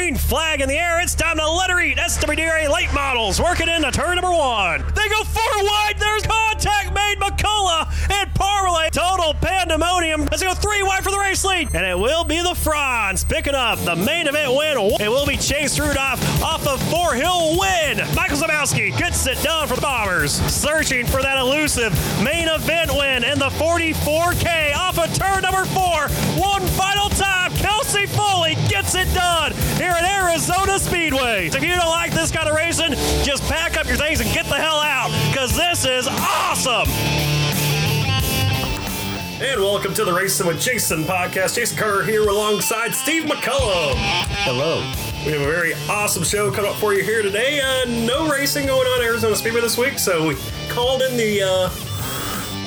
green flag in the air. It's time to let her eat. SWDRA late models working into turn number one. They go four wide. There's contact made. McCullough and Parmalee. Total pandemonium. Let's go three wide for the race lead. And it will be the Franz picking up the main event win. It will be Chase Rudolph off of Four Hill win. Michael Zabowski gets it done for the Bombers. Searching for that elusive main event win in the 44K off of turn number four. One final time. Kelsey Foley gets it done here at Arizona Speedway. If you don't like this kind of racing, just pack up your things and get the hell out because this is awesome. And welcome to the Racing with Jason podcast. Jason Carter here alongside Steve McCullum. Hello. We have a very awesome show coming up for you here today. Uh, no racing going on at Arizona Speedway this week, so we called in the uh,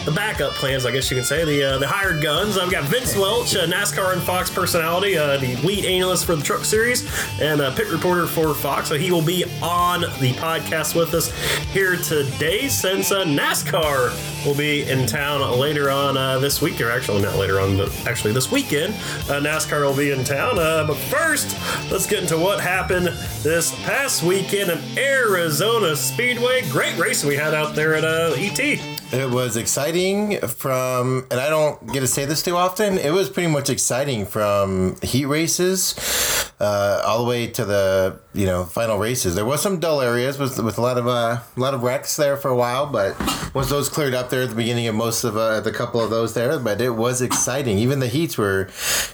the backup plans, I guess you can say, the uh, the hired guns. I've got Vince Welch, NASCAR and Fox personality, uh, the lead analyst for the Truck Series, and a pit reporter for Fox. So he will be on the podcast with us here today, since uh, NASCAR will be in town later on uh, this week, or actually not later on, but actually this weekend. Uh, NASCAR will be in town. But first, let's get into what happened this past weekend in Arizona Speedway. Great race we had out there at ET. It was exciting from, and I don't get to say this too often. It was pretty much exciting from heat races uh, all the way to the you know final races. There was some dull areas with with a lot of uh, a lot of wrecks there for a while, but once those cleared up there at the beginning of most of uh, the couple of those there, but it was exciting. Even the heats were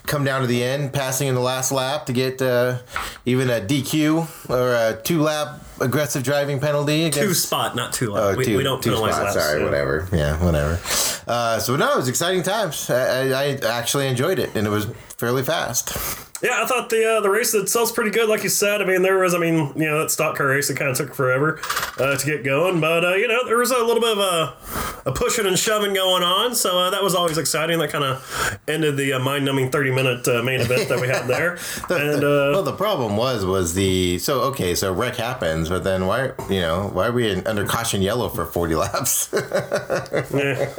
come down to the end, passing in the last lap to get uh, even a DQ or a two lap aggressive driving penalty. Against, Two spot, not two. Oh, we, two, we don't two penalize spots. laps. Sorry, Yeah. whatever. Yeah, whatever. Uh, so no, it was exciting times. I, I, I actually enjoyed it, and it was fairly fast. Yeah, I thought the uh, the race itself's pretty good, like you said. I mean, there was, I mean, you know, that stock car race it kind of took forever uh, to get going, but uh, you know, there was a little bit of a, a pushing and shoving going on, so uh, that was always exciting. That kind of ended the uh, mind numbing thirty minute uh, main event that we had there, and uh, well, the problem was was the so okay, so wreck happens, but then why you know why are we in, under caution yellow for forty laps? yeah.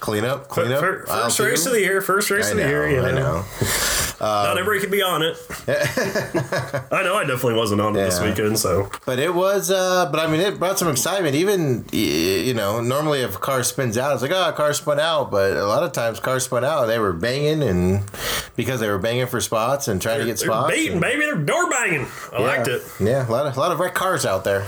clean up, clean up. Fir- aisle first race of the year, first race I of the know, year. You know, I know. not everybody could be on it. I know, I definitely wasn't on it this weekend, so But it was, uh, but I mean, it brought some excitement. Even, you know, normally if a car spins out, it's like, oh, a car spun out. But a lot of times cars spun out and they were banging and because they were banging for spots and trying to get they're spots. beating, and- baby, they're door banging. I liked it. Yeah, a lot of, a lot of wrecked cars out there.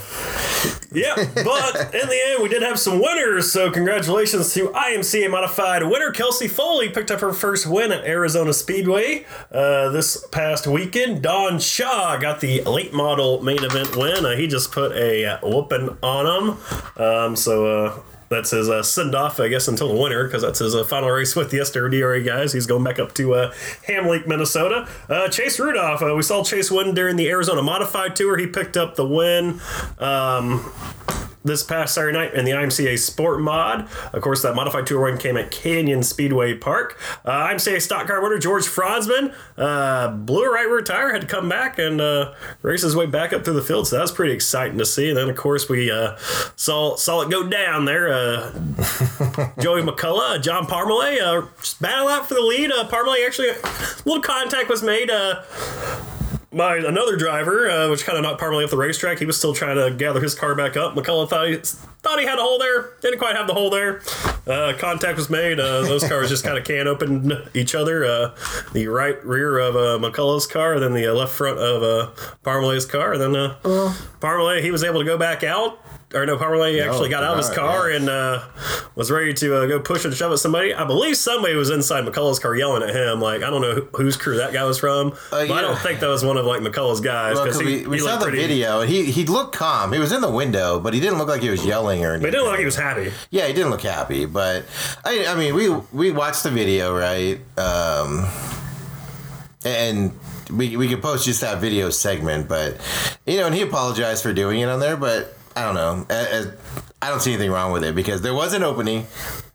Yeah, but in the end, we did have some winners. So congratulations to IMCA Modified winner Kelsey Foley picked up her first win at Arizona Speedway uh, this past weekend. Don Shaw got the late model main event win. Uh, he just put a whooping on him. Um, so. That's his uh, send off, I guess, until the winter, because that's his uh, final race with the SWDRA guys. He's going back up to uh, Ham Lake, Minnesota. Uh, Chase Rudolph, uh, we saw Chase win during the Arizona Modified Tour. He picked up the win. Um, this past Saturday night in the IMCA Sport Mod. Of course, that modified tour win came at Canyon Speedway Park. Uh, IMCA stock car winner George Franzman uh, blew a right rear tire, had to come back and uh, race his way back up through the field. So that was pretty exciting to see. And then, of course, we uh, saw saw it go down there. Uh, Joey McCullough, John Parmalee, uh, battle out for the lead. Uh, Parmalee actually, a little contact was made. By another driver, uh, which kind of knocked Parmalee off the racetrack. He was still trying to gather his car back up. McCullough thought he thought he had a hole there. Didn't quite have the hole there. Uh, contact was made. Uh, those cars just kind of can open each other. Uh, the right rear of uh, McCullough's car, and then the uh, left front of uh, Parmalee's car. And then uh, Parmalee, he was able to go back out. Or no, Parmalee actually got out of his car yeah. and uh, was ready to uh, go push and shove at somebody. I believe somebody was inside McCullough's car yelling at him. Like I don't know who, whose crew that guy was from, but I don't think that was one of like McCullough's guys Well, because 'cause he, we, we he saw the pretty. video, and he he looked calm. He was in the window, but he didn't look like he was yelling or anything. But it didn't look like he was happy. Yeah, he didn't look happy, but I, I mean, we we watched the video, right? Um, and we we could post just that video segment, but you know, and he apologized for doing it on there, but I don't know. I- don't see anything wrong with it because there was an opening.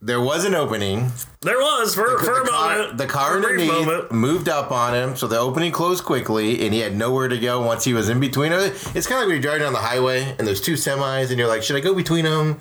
there was an opening. There was for, for a the car, moment. the car for underneath moment. moved up on him, so the opening closed quickly, and he had nowhere to go once he was in between. It's kind of like when you're driving down the highway and there's two semis, and you're like, "Should I go between them?"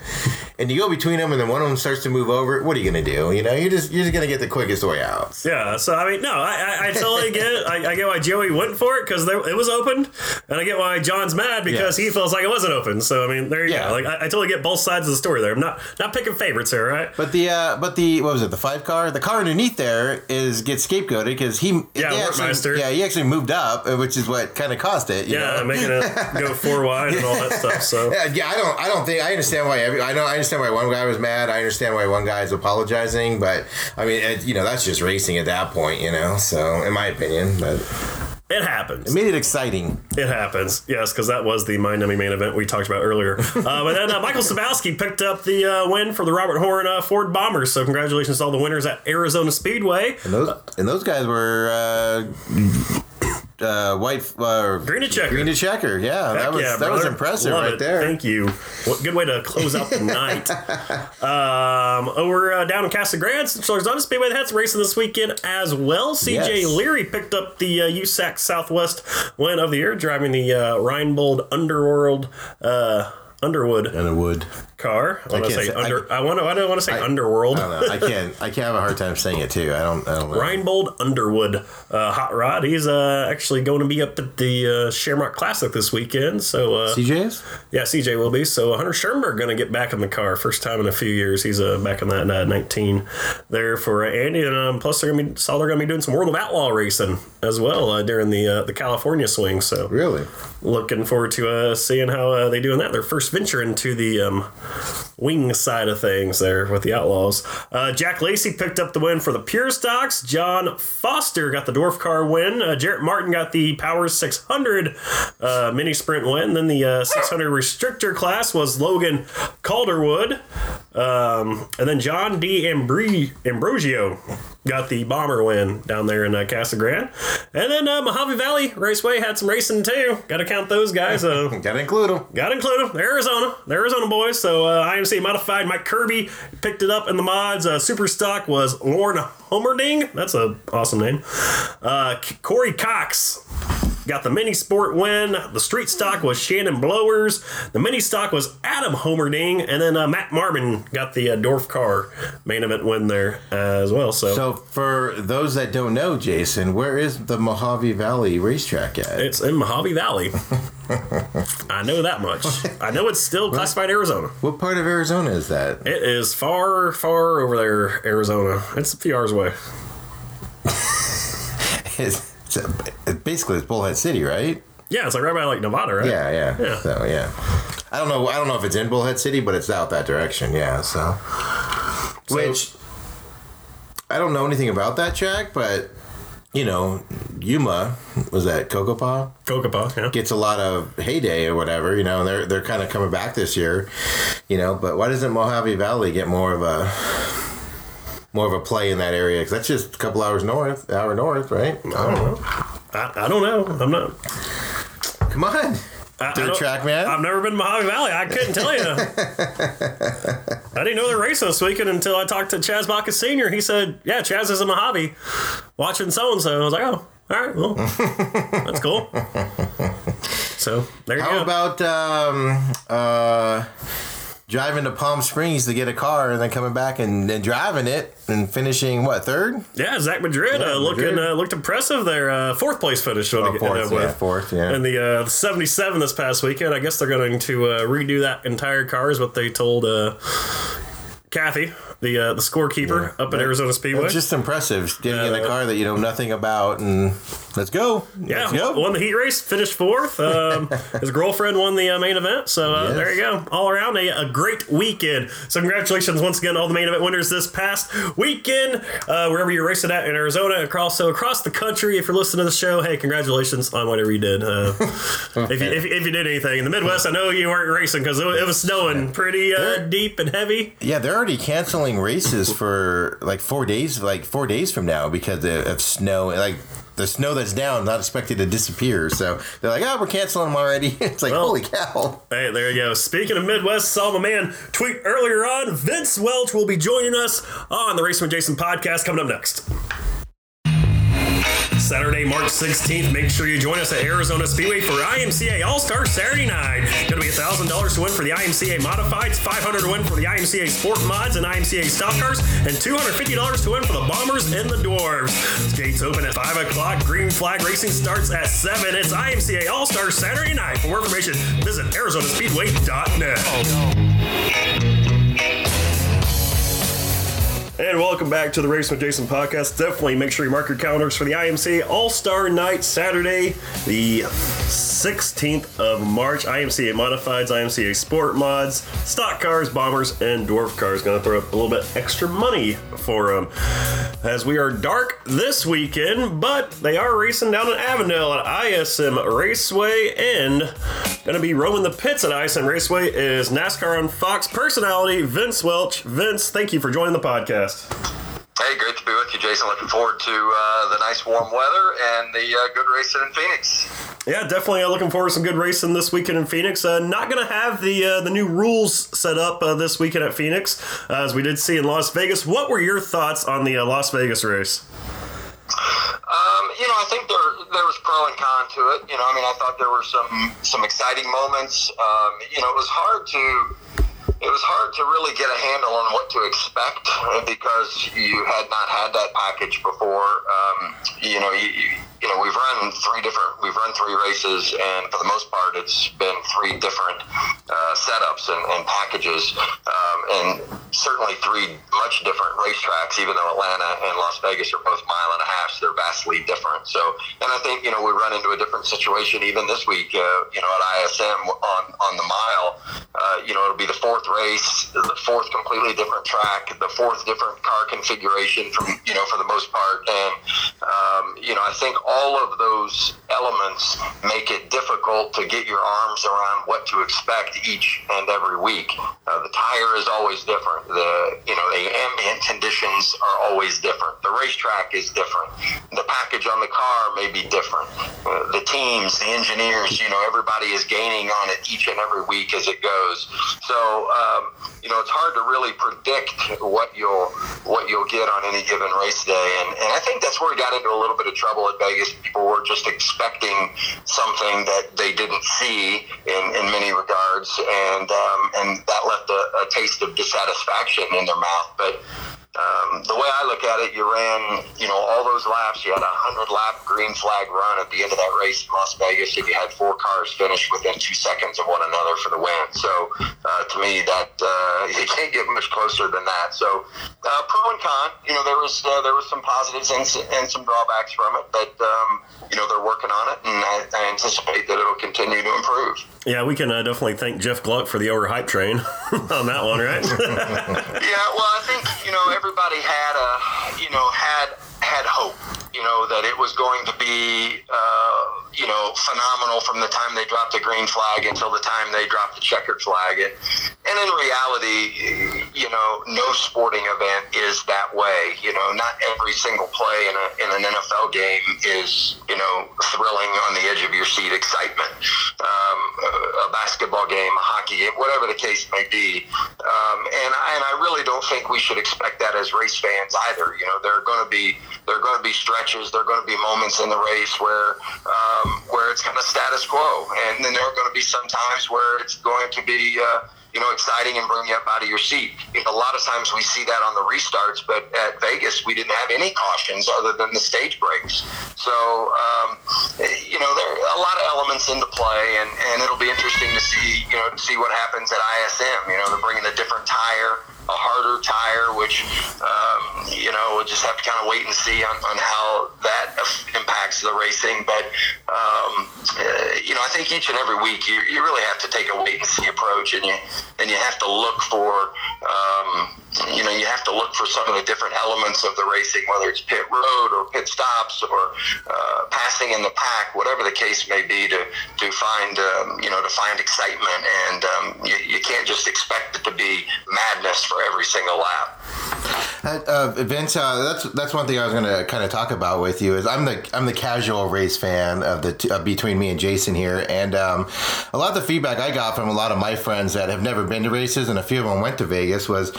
And you go between them, and then one of them starts to move over. What are you gonna do? You know, you're just you're just gonna get the quickest way out. Yeah, so I mean, no, I, I, I totally get it. I, I get why Joey went for it because it was open, and I get why John's mad because Yes. he feels like it wasn't open. So I mean, there you Yeah. go. Like I, I totally get both sides of the story there. I'm not not picking favorites here, right? But the uh, but the what was it? The five car, the car underneath there is gets scapegoated because he Yeah, actually, yeah he actually moved up, uh, which is what kind of cost it. You Yeah, know? making it go four wide and all that stuff. So Yeah, yeah, I don't, I don't think I understand why. Every, I know, I understand why one guy was mad. I understand why one guy is apologizing, but I mean, it, you know, that's just racing at that point, you know. So, in my opinion, but it happens. it made it exciting. It happens, yes, because that was the mind numbing main event we talked about earlier. uh, but then uh, Michael Sabowski picked up the uh, win for the Robert Horn uh, Ford Bombers. So congratulations to all the winners at Arizona Speedway. And those, and those guys were uh, white, uh, Green to checker. green to checker. Yeah, Heck that was yeah, that was impressive Love right it. there. Thank you. What good way to close out the night. Um, over uh, down in Casa Grande, so Arizona Speedway, they had some racing this weekend as well. CJ Yes. Leary picked up the uh, USAC Southwest win of the year, driving the uh, Reinbold Underworld uh, Underwood And it would. car. I want to say say- I- under. I, want to. I don't want to say Underworld. I don't know. I can't. I can't have a hard time saying it too. I don't. I don't know. Reinbold Underwood uh, hot rod. He's uh, actually going to be up at the uh, Shamrock Classic this weekend. So uh, CJ's. Yeah, CJ will be. So Hunter Schuerenberg going to get back in the car. First time in a few years. He's uh, back in that uh, 19 there for uh, Andy. And um, plus, they're going to be saw they're going to be doing some World of Outlaw racing as well uh, during the uh, the California swing. So Really? looking forward to uh, seeing how uh, they doing that. Their first venture into the um, wing side of things there with the Outlaws. Uh, Jack Lacey picked up the win for the Pure Stocks. John Foster got the Dwarf Car win. Uh, Jarrett Martin got the Power 600 uh, mini sprint win. and Then the uh, 600 restrictor class was Logan Calderwood. Um, and then John D. Ambri- Ambrosio got the bomber win down there in uh, Casa Grande. And then uh, Mojave Valley Raceway had some racing too. Got to count those guys. Uh, Got to include them. Got to include them. They're Arizona. They're Arizona boys. So uh, IMC modified. Mike Kirby picked it up in the mods. Uh, super stock was Lauren Homerding. That's a awesome name. Uh, Corey Cox got the mini sport win. The street stock was Shannon Blowers. The mini stock was Adam Homerding, and then uh, Matt Marvin got the uh, Dwarf car main event win there as well. So, So, for those that don't know, Jason, where is the Mojave Valley racetrack at? it's in Mojave Valley. I know that much. I know it's still classified Arizona. What part of Arizona is that? It is far, far over there, Arizona. It's a few hours away. It basically it's Bullhead City, right? Yeah, it's like right by like Nevada, right? Yeah, yeah, Yeah. So yeah, I don't know. I don't know if it's in Bullhead City, but it's out that direction. Yeah. So, which I don't know anything about that track, but you know, Yuma was that Cocopah Cocopah, yeah. gets a lot of heyday or whatever. You know, and they're they're kind of coming back this year. You know, but why doesn't Mojave Valley get more of a more of a play in that area? Because that's just a couple hours north, hour north, right? I don't know. I, I don't know. I'm not. Come on, I, I dirt don't- track man. I've never been to Mojave Valley. I couldn't tell you. I didn't know they're racing this weekend until I talked to Chaz Bacchus Sr. He said, Yeah, Chaz is in Mojave watching so and so. I was like, Oh, all right, well, that's cool. So there you How go. about um, uh, driving to Palm Springs to get a car and then coming back and, and driving it and finishing what third? Yeah, Zach Madrid Yeah, uh, looking uh, looked impressive there. Uh, fourth place finish. Oh, fourth, yeah, fourth, yeah. And the uh, 77 this past weekend. I guess they're going to uh, redo that entire car, is what they told uh, Kathy, the uh, the scorekeeper up at Arizona Speedway. It's just impressive getting in a Uh, car that you know nothing about and let's go. yeah, let's go. won the heat race, finished fourth. Um, his girlfriend won the uh, main event. So uh, Yes. there you go. All around a, a great weekend. So congratulations once again to all the main event winners this past weekend. Uh, wherever you're racing at in Arizona, across so across the country. If you're listening to the show, hey, congratulations on whatever you did. Uh, if, you, if, if you did anything in the Midwest, I know you weren't racing because it, it was snowing pretty uh, deep and heavy. Yeah, they're already canceling races for like four days, like four days from now because of, of snow. Like the snow that's down not expected to disappear. So they're like, oh, we're canceling them already. it's like, Well- holy cow. Hey, there you go. Speaking of Midwest, saw my man tweet earlier on. Vince Welch will be joining us on the Racing with Jason podcast coming up next. Saturday, March 16th. Make sure you join us at Arizona Speedway for IMCA All Star Saturday night. Going to be $1,000 to win for the IMCA Modifieds, 500 to win for the IMCA Sport Mods and IMCA Stock Cars, and $250 to win for the Bombers and the Dwarves. Gates open at 5 o'clock. Green Flag Racing starts at 7. It's IMCA All Star Saturday night. For more information, visit ArizonaSpeedway.net. And welcome back to the Race with Jason podcast. Definitely make sure you mark your calendars for the IMC All Star Night Saturday, the 16th of March. IMCA Modifieds, IMCA Sport Mods, Stock Cars, Bombers, and Dwarf Cars. To throw up a little bit extra money for them. As we are dark this weekend, but they are racing down in Avondale at ISM Raceway and to be roaming the pits at ISM Raceway is NASCAR on Fox personality Vince Welch. Vince, thank you for joining the podcast. Hey, great to be with you, Jason. Looking forward to uh, the nice warm weather and the uh, good racing in Phoenix. Yeah, definitely uh, looking forward to some good racing this weekend in Phoenix. Uh, not going to have the uh, the new rules set up uh, this weekend at Phoenix, uh, as we did see in Las Vegas. What were your thoughts on the uh, Las Vegas race? Um, you know, I think there there was pro and con to it. You know, I mean, I thought there were some some exciting moments. Um, you know, it was hard to it was hard to really get a handle on what to expect because you had not had that package before. Um, you know, you, you know we've run three different we've run three races and for the most part it's been three different uh, setups and, and packages. Um, and certainly three much different racetracks even though Atlanta and Las Vegas are both mile and a half so they're vastly different. So and I think you know we run into a different situation even this week uh, you know at ISM on on the mile. Uh, you know it'll be the fourth race the fourth completely different track the fourth different car configuration from you know for the most part. And um, you know I think all of those elements make it difficult to get your arms around what to expect each and every week. Uh, the tire is always different. The you know the ambient conditions are always different. The racetrack is different. The package on the car may be different. Uh, the teams, the engineers, you know, everybody is gaining on it each and every week as it goes. So um, you know, it's hard to really predict what you'll what you'll get on any given race day, and, and I think that's where we got into a little bit of trouble at Vegas. People were just expecting something that they didn't see in, in many regards, and um, and that left a, a taste of dissatisfaction in their mouth. But um, the way I look at it, you ran, you know, all those laps. You had a hundred lap green flag run at the end of that race in Las Vegas, and you had four cars finish within two seconds of one another for the win. So, uh, to me, that uh, you can't get much closer than that. So, uh, pro and con, you know, there was uh, there was some positives and, and some drawbacks from it, but um, you know, they're working on it, and I, I anticipate that it'll continue to improve. Yeah, we can uh, definitely thank Jeff Gluck for the overhype train on that one, right? Yeah, well, I think you know everybody had a you know had had hope, you know that it was going to be uh, you know phenomenal from the time they dropped the green flag until the time they dropped the checkered flag, and and in reality, you know, no sporting event is that way. You know, not every single play in a in an NFL game is you know thrilling on the edge of your seat excitement. Um, a basketball game, a hockey game, whatever the case may be, um, and I, and I really don't think we should expect that as race fans either. You know, there are going to be there are going to be stretches, there are going to be moments in the race where um, where it's kind of status quo, and then there are going to be some times where it's going to be. Uh, you know, exciting and bring you up out of your seat. A lot of times we see that on the restarts, but at Vegas we didn't have any cautions other than the stage breaks. So, um, you know, there are a lot of elements into play, and, and it'll be interesting to see, you know, to see what happens at ISM. You know, they're bringing a different tire, a harder tire, which, um, you know, we'll just have to kind of wait and see on, on how that impacts the racing. But, um, uh, you know, I think each and every week you, you really have to take a wait and see approach, and you and you have to look for, um, you know, you have to look for some of the different elements of the racing, whether it's pit road or pit stops or uh, passing in the pack, whatever the case may be, to to find, um, you know, to find excitement, and um, you, you can't just expect it to be madness for every single lap. Uh, Vince, uh, that's that's one thing I was going to kind of talk about with you. Is I'm the I'm the casual race fan of the uh, between me and Jason here, and um, a lot of the feedback I got from a lot of my friends that have never been to races, and a few of them went to Vegas, was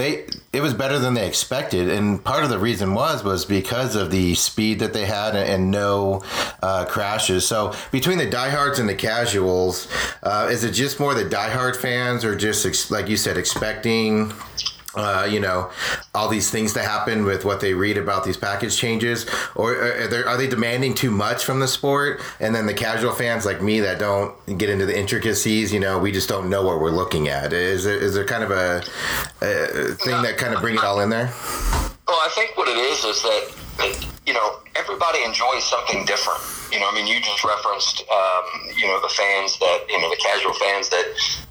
they it was better than they expected, and part of the reason was was because of the speed that they had and, and no uh, crashes. So between the diehards and the casuals, uh, is it just more the diehard fans, or just ex- like you said, expecting? Uh, you know, all these things to happen with what they read about these package changes, or are they, are they demanding too much from the sport? And then the casual fans like me that don't get into the intricacies, you know, we just don't know what we're looking at. Is there, is there kind of a, a thing that kind of bring it all in there? Well, I think what it is is that, you know everybody enjoys something different. You know, I mean, you just referenced, um, you know, the fans that, you know, the casual fans that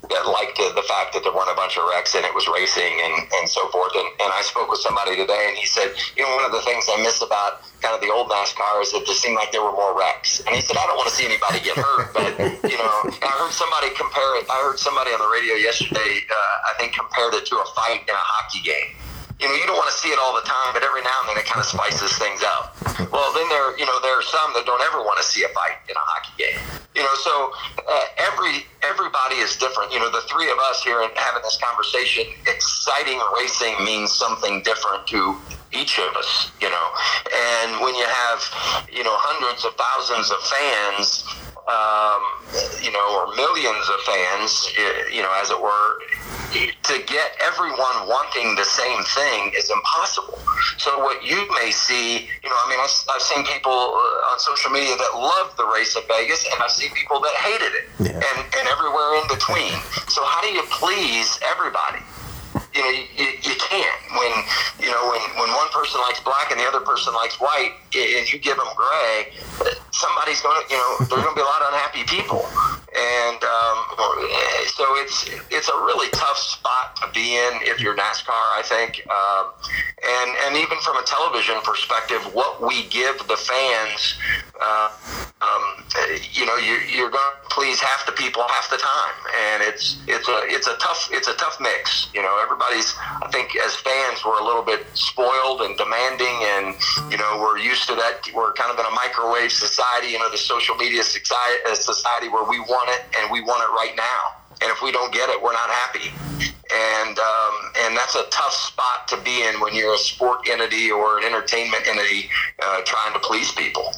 that liked the, the fact that there weren't a bunch of wrecks and it was racing and, and so forth. And, and I spoke with somebody today and he said, you know, one of the things I miss about kind of the old NASCAR is it just seemed like there were more wrecks. And he said, I don't want to see anybody get hurt, but, you know, I heard somebody compare it. I heard somebody on the radio yesterday, uh, I think, compared it to a fight in a hockey game you know, you don't want to see it all the time, but every now and then it kind of spices things up. Well, then there, you know, there are some that don't ever want to see a fight in a hockey game. You know, so uh, every everybody is different. You know, the three of us here and having this conversation, exciting racing means something different to each of us. You know, and when you have, you know, hundreds of thousands of fans um, you know, or millions of fans, you know, as it were, to get everyone wanting the same thing is impossible. So what you may see, you know, I mean, I've, seen people uh, on social media that love the race at Vegas, and I've seen people that hated it, yeah. and, and everywhere in between. So how do you please everybody? you know, you, you can't. When you know, when, when person likes black and the other person likes white, and you give them gray, somebody's going to, you know, there's going to be a lot of unhappy people, and um, so it's it's a really tough spot to be in if you're NASCAR. I think, um, and and even from a television perspective, what we give the fans. Uh, um, you know, you, you're going to please half the people half the time, and it's it's a it's a tough it's a tough mix. You know, everybody's I think as fans we're a little bit spoiled and demanding, and you know we're used to that. We're kind of in a microwave society, you know, the social media society, uh, where we want it and we want it right now. And if we don't get it, we're not happy. And um, and that's a tough spot to be in when you're a sport entity or an entertainment entity uh, trying to please people.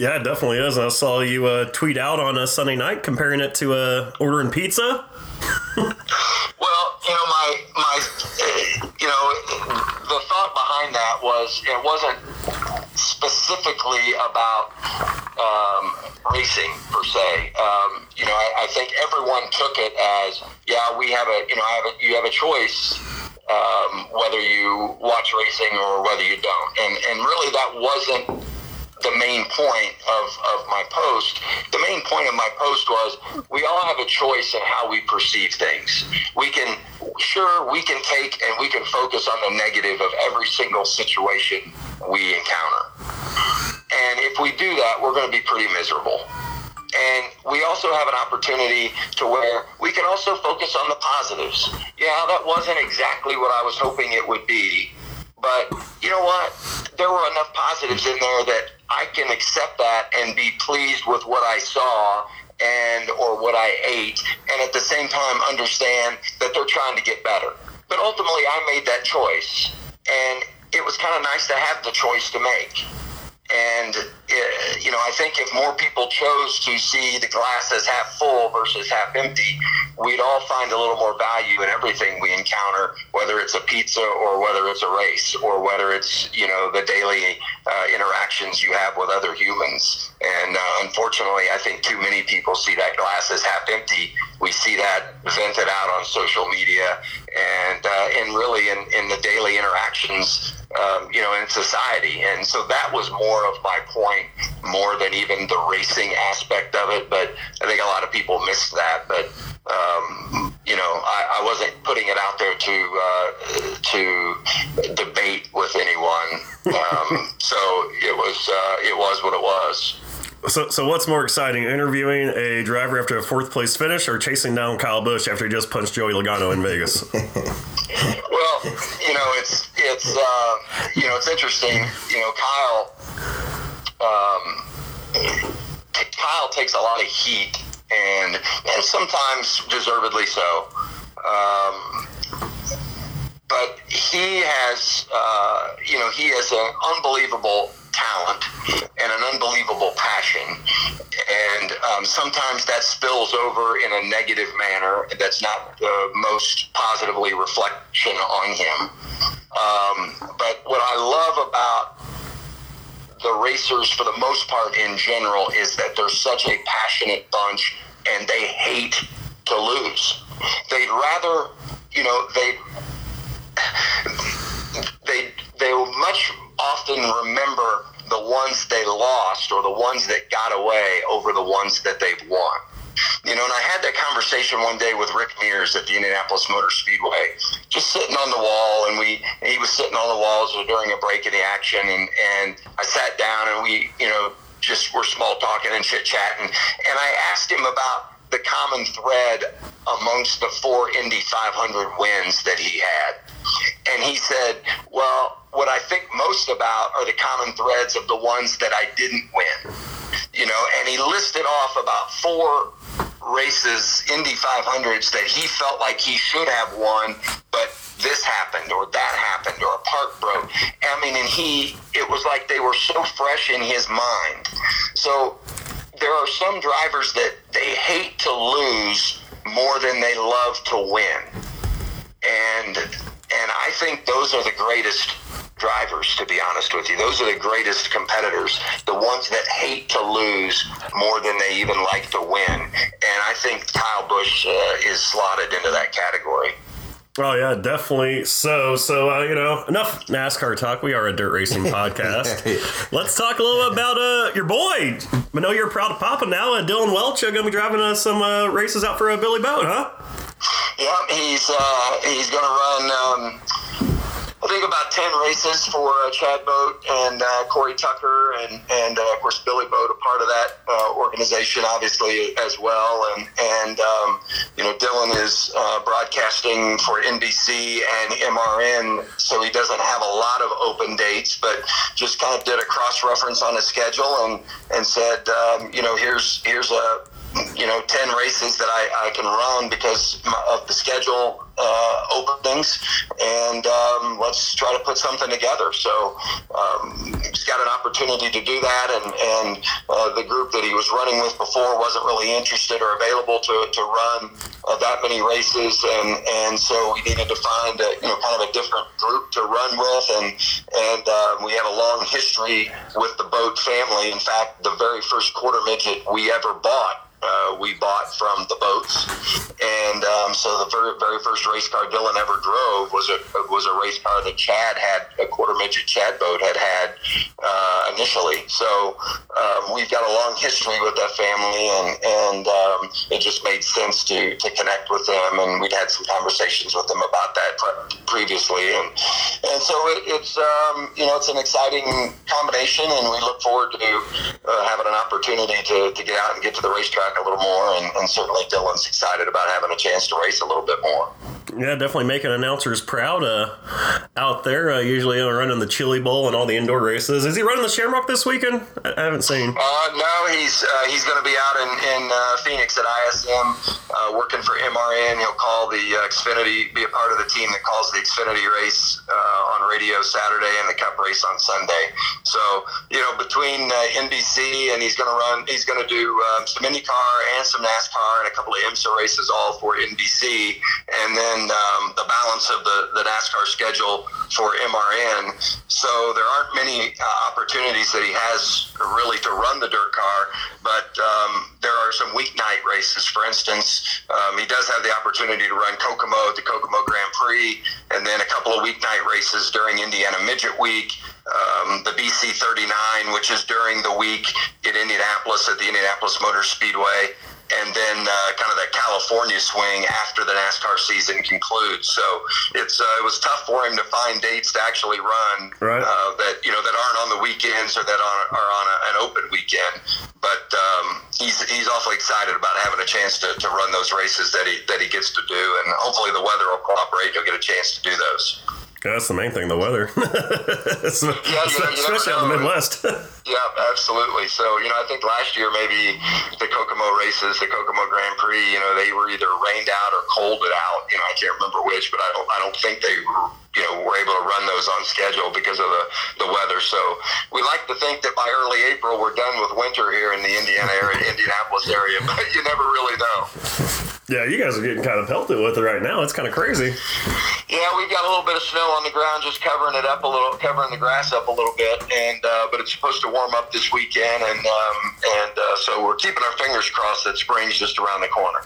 Yeah, it definitely is. I saw you uh, tweet out on a Sunday night comparing it to uh, ordering pizza. well, you know, my my, you know, the thought behind that was it wasn't specifically about um, racing per se. Um, you know, I, I, think everyone took it as, yeah, we have a, you know, I have a, you have a choice um, whether you watch racing or whether you don't, and and really that wasn't the main point of, of my post. The main point of my post was we all have a choice in how we perceive things. We can, sure, we can take and we can focus on the negative of every single situation we encounter. And if we do that, we're going to be pretty miserable. And we also have an opportunity to where we can also focus on the positives. Yeah, that wasn't exactly what I was hoping it would be. But you know what? There were enough positives in there that I can accept that and be pleased with what I saw and or what I ate, and at the same time understand that they're trying to get better. But ultimately, I made that choice, and it was kind of nice to have the choice to make. And, you know, I think if more people chose to see the glass as half full versus half empty, we'd all find a little more value in everything we encounter, whether it's a pizza or whether it's a race or whether it's, you know, the daily uh, interactions you have with other humans. And uh, unfortunately, I think too many people see that glass as half empty. We see that vented out on social media and, uh, and really in, in the daily interactions um, you know, in society. And so that was more of my point, more than even the racing aspect of it. But I think a lot of people missed that. But um, you know, I, I, wasn't putting it out there to uh, to debate with anyone. Um, so it was uh, it was what it was. So, so what's more exciting, interviewing a driver after a fourth place finish, or chasing down Kyle Busch after he just punched Joey Logano in Vegas? well, you know, it's it's uh, you know it's interesting. You know, Kyle. Um, Kyle takes a lot of heat, and and sometimes deservedly so. Um, but he has, uh, you know, he has an unbelievable talent and an unbelievable passion. And um, sometimes that spills over in a negative manner that's not the most positively reflection on him. Um, but what I love about the racers, for the most part in general, is that they're such a passionate bunch and they hate to lose. They'd rather, you know, they they they will much often remember the ones they lost or the ones that got away over the ones that they've won. You know, and I had that conversation one day with Rick Mears at the Indianapolis Motor Speedway, just sitting on the wall, and we he was sitting on the walls during a break in the action, and and I sat down and we, you know, just were small talking and chit chatting, and I asked him about the common thread amongst the four Indy 500 wins that he had, and he said, well. What I think most about are the common threads of the ones that I didn't win you know, and he listed off about four races, Indy 500s, that he felt like he should have won, but this happened or that happened or a part broke. I mean, and he, it was like they were so fresh in his mind. So there are some drivers that they hate to lose more than they love to win. And, and I think those are the greatest drivers, to be honest with you. Those are the greatest competitors, the ones that hate to lose more than they even like to win. And I think Kyle Busch uh, is slotted into that category. Oh yeah, definitely. So, so uh, you know, enough NASCAR talk. We are a dirt racing podcast. Let's talk a little about uh, your boy. I know you're proud of Papa now. Uh, Dillon Welch uh, going to be driving uh, some uh, races out for a Billy Boat, huh? Yeah, he's uh, he's going to run. Um, I think about ten races for uh, Chad Boat and uh, Corey Tucker, and and uh, of course Billy Boat, a part of that uh, organization, obviously as well. And and um, you know Dillon is uh, broadcasting for NBC and MRN, so he doesn't have a lot of open dates, but just kind of did a cross reference on his schedule and and said, um, you know, here's here's a you know, 10 races that I, I can run because of the schedule uh, openings, and um, let's try to put something together. So um, he's got an opportunity to do that, and, and uh, the group that he was running with before wasn't really interested or available to, to run uh, that many races, and, and so we needed to find a, you know kind of a different group to run with, and and um, we have a long history with the boat family. In fact, the very first quarter midget we ever bought uh, we bought from the boats, and um, so the very, very first race car Dillon ever drove was a was a race car that Chad had a quarter midget Chad boat had had uh, initially. So um, we've got a long history with that family, and and um, it just made sense to to connect with them, and we'd had some conversations with them about that pre- previously, and and so it, it's um, you know it's an exciting combination, and we look forward to uh, having an opportunity to, to get out and get to the racetrack a little more, and, and certainly Dillon's excited about having a chance to race a little bit more. Yeah, definitely making announcers proud uh, out there. Uh, usually uh, running the Chili Bowl and all the indoor races. Is he running the Shamrock this weekend? I, I haven't seen. Uh, no, he's uh, he's going to be out in, in uh, Phoenix at ISM uh, working for MRN. He'll call the uh, Xfinity, be a part of the team that calls the Xfinity race uh, on radio Saturday and the Cup race on Sunday. So you know, between uh, NBC and he's going to run, he's going to do um, some IndyCar and some NASCAR and a couple of IMSA races, all for NBC, and then um, the balance of the, the NASCAR schedule for MRN. So there aren't many uh, opportunities that he has really to run the dirt car, but um, there are some weeknight races. For instance, um, he does have the opportunity to run Kokomo at the Kokomo Grand Prix, and then a couple of weeknight races during Indiana Midget Week. Um, the BC 39, which is during the week at Indianapolis at the Indianapolis Motor Speedway, and then uh, kind of that California swing after the NASCAR season concludes. So it's uh, it was tough for him to find dates to actually run Right. uh, that you know that aren't on the weekends or that are, are on a, an open weekend. But um, he's he's awfully excited about having a chance to, to run those races that he that he gets to do, and hopefully the weather will cooperate. He'll get a chance to do those. That's the main thing, the weather. especially out in the. Midwest. Yeah, absolutely. So, you know, I think last year maybe the Kokomo races, the Kokomo Grand Prix, you know, they were either rained out or colded out. You know, I can't remember which, but I don't, I don't think they, you know, were able to run those on schedule because of the, the weather. So we like to think that by early April we're done with winter here in the Indiana area, Indianapolis area, but you never really know. yeah, you guys are getting kind of pelted with it right now. It's kind of crazy. Yeah, we've got a little bit of snow on the ground, just covering it up a little, covering the grass up a little bit, and uh, but it's supposed to warm up this weekend, and um, and uh, so we're keeping our fingers crossed that spring's just around the corner.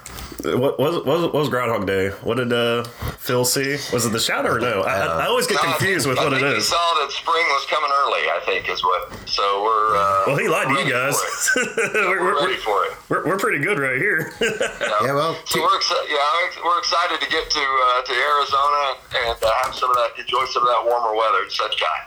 What was what was, what was Groundhog Day? What did uh, Phil see? Was it the shadow or no? I, I, I always get No, confused think- with what I it think He saw that spring was coming early. I think is what. So we're. Uh, Well, he lied to you guys. for we're, We're we're, ready for it. we're, we're pretty good right here. Yeah, well, So we're excited. Yeah, we're excited to get to uh, to Arizona and uh, have some of that, enjoy some of that warmer weather. Sunshine.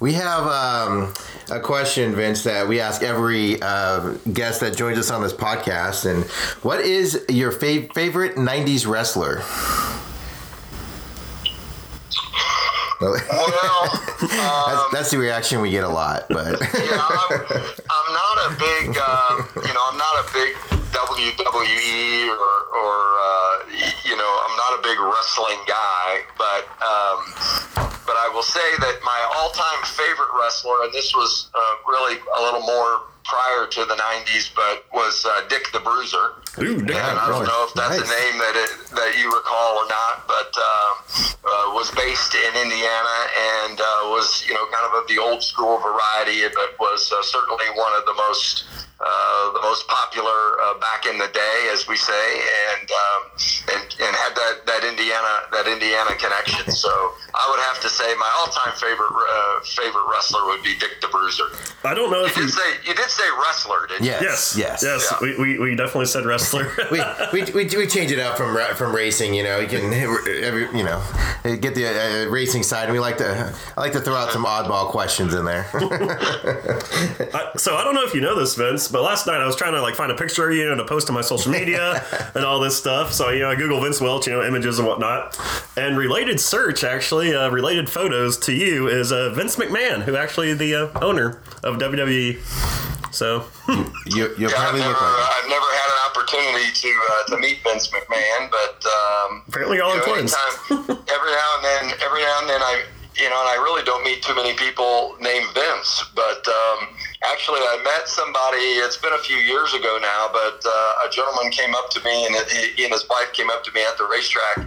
We have um, a question, Vince, that we ask every uh, guest that joins us on this podcast. And what is your fav- favorite 90s wrestler? Well, Well, that's, that's the reaction we get a lot, but yeah, I'm, I'm not a big, um, you know, I'm not a big WWE or, or uh, you know, I'm not a big wrestling guy, but um, but I will say that my all-time favorite wrestler, and this was uh, really a little more prior to the '90s, but was uh, Dick the Bruiser. Ooh, damn. And I don't know if that's Nice. a name that it, that you recall or not, but um, uh, was based in Indiana and uh, was you know kind of of the old school variety, but was uh, certainly one of the most uh, the most popular uh, back in the day, as we say, and um, and, and had that, that Indiana that Indiana connection. So I would have to say my all time favorite uh, favorite wrestler would be Dick the Bruiser. I don't know You if you. did say you did say wrestler, didn't you? yes, Yes, yes, yes, Yeah. We, we, we definitely said wrestler. we, we, we, we change it up from from racing. You know, you can every, you know get the uh, racing side, and we like to I like to throw out some oddball questions in there. I, so I don't know if you know this, Vince, but last night I was trying to like find a picture of you and to post on my social media and all this stuff. So you know, I Google Vince Welch, you know, images and whatnot, and related search actually, uh, related photos to you is uh, Vince McMahon, who actually the uh, owner of WWE. So you you'll Yeah, I've probably never, look like. it. I've never had an opportunity to uh, to meet Vince McMahon, but um, apparently y'all you know, twins. anytime, every now and then, every now and then, I you know, and I really don't meet too many people named Vince, but um, actually, I met somebody. It's been a few years ago now, but uh, a gentleman came up to me, and he, he and his wife came up to me at the racetrack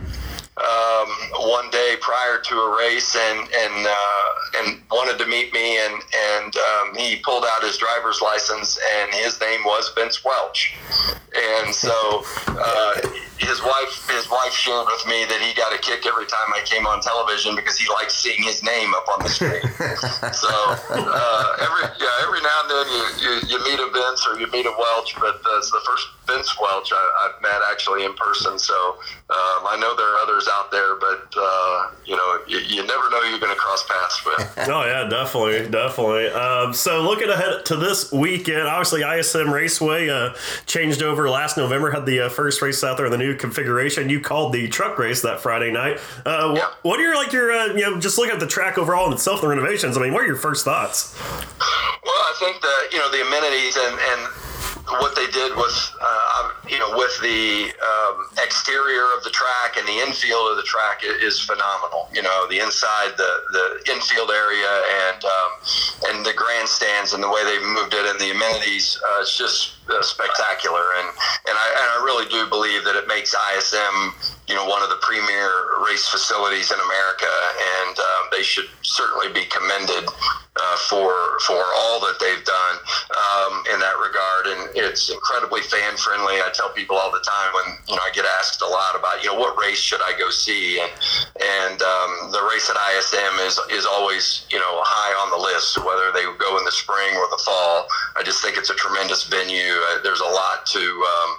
um, one day prior to a race and and uh, and wanted to meet me and and um, he pulled out his driver's license and his name was Vince Welch. And so uh, his wife his wife shared with me that he got a kick every time I came on television because he liked seeing his name up on the screen. So uh, every yeah every now and then you, you, you meet a Vince or you meet a Welch but uh, it's the first Vince Welch I, I've met actually in person so um, I know there are others out there, but uh, you know, you, you never know who you're going to cross paths with. Oh yeah, definitely, definitely. Um, so looking ahead to this weekend, obviously ISM Raceway uh, changed over last November. Had the uh, first race out there in the new configuration. You called the truck race that Friday night. Uh, wh-. What are your like your uh, you know just looking at the track overall and itself, the renovations? I mean, what are your first thoughts? Well, I think that you know the amenities and and what they did with uh, you know with the um, exterior of the track and the infield of the track is phenomenal. You know the inside, the the infield area, and um, and the grandstands and the way they moved it and the amenities. Uh, it's just uh, spectacular, and and I, and I really do believe that it makes ISM you know one of the premier race facilities in America, and um, they should certainly be commended uh, for for all that they've done um, in that regard. And it's incredibly fan friendly. I tell people all the time when you know I get asked a lot about you know what race should I go see, and and um, the race at ISM is is always you know high on the list, whether they go in the spring or the fall. I just think it's a tremendous venue. There's a lot to um,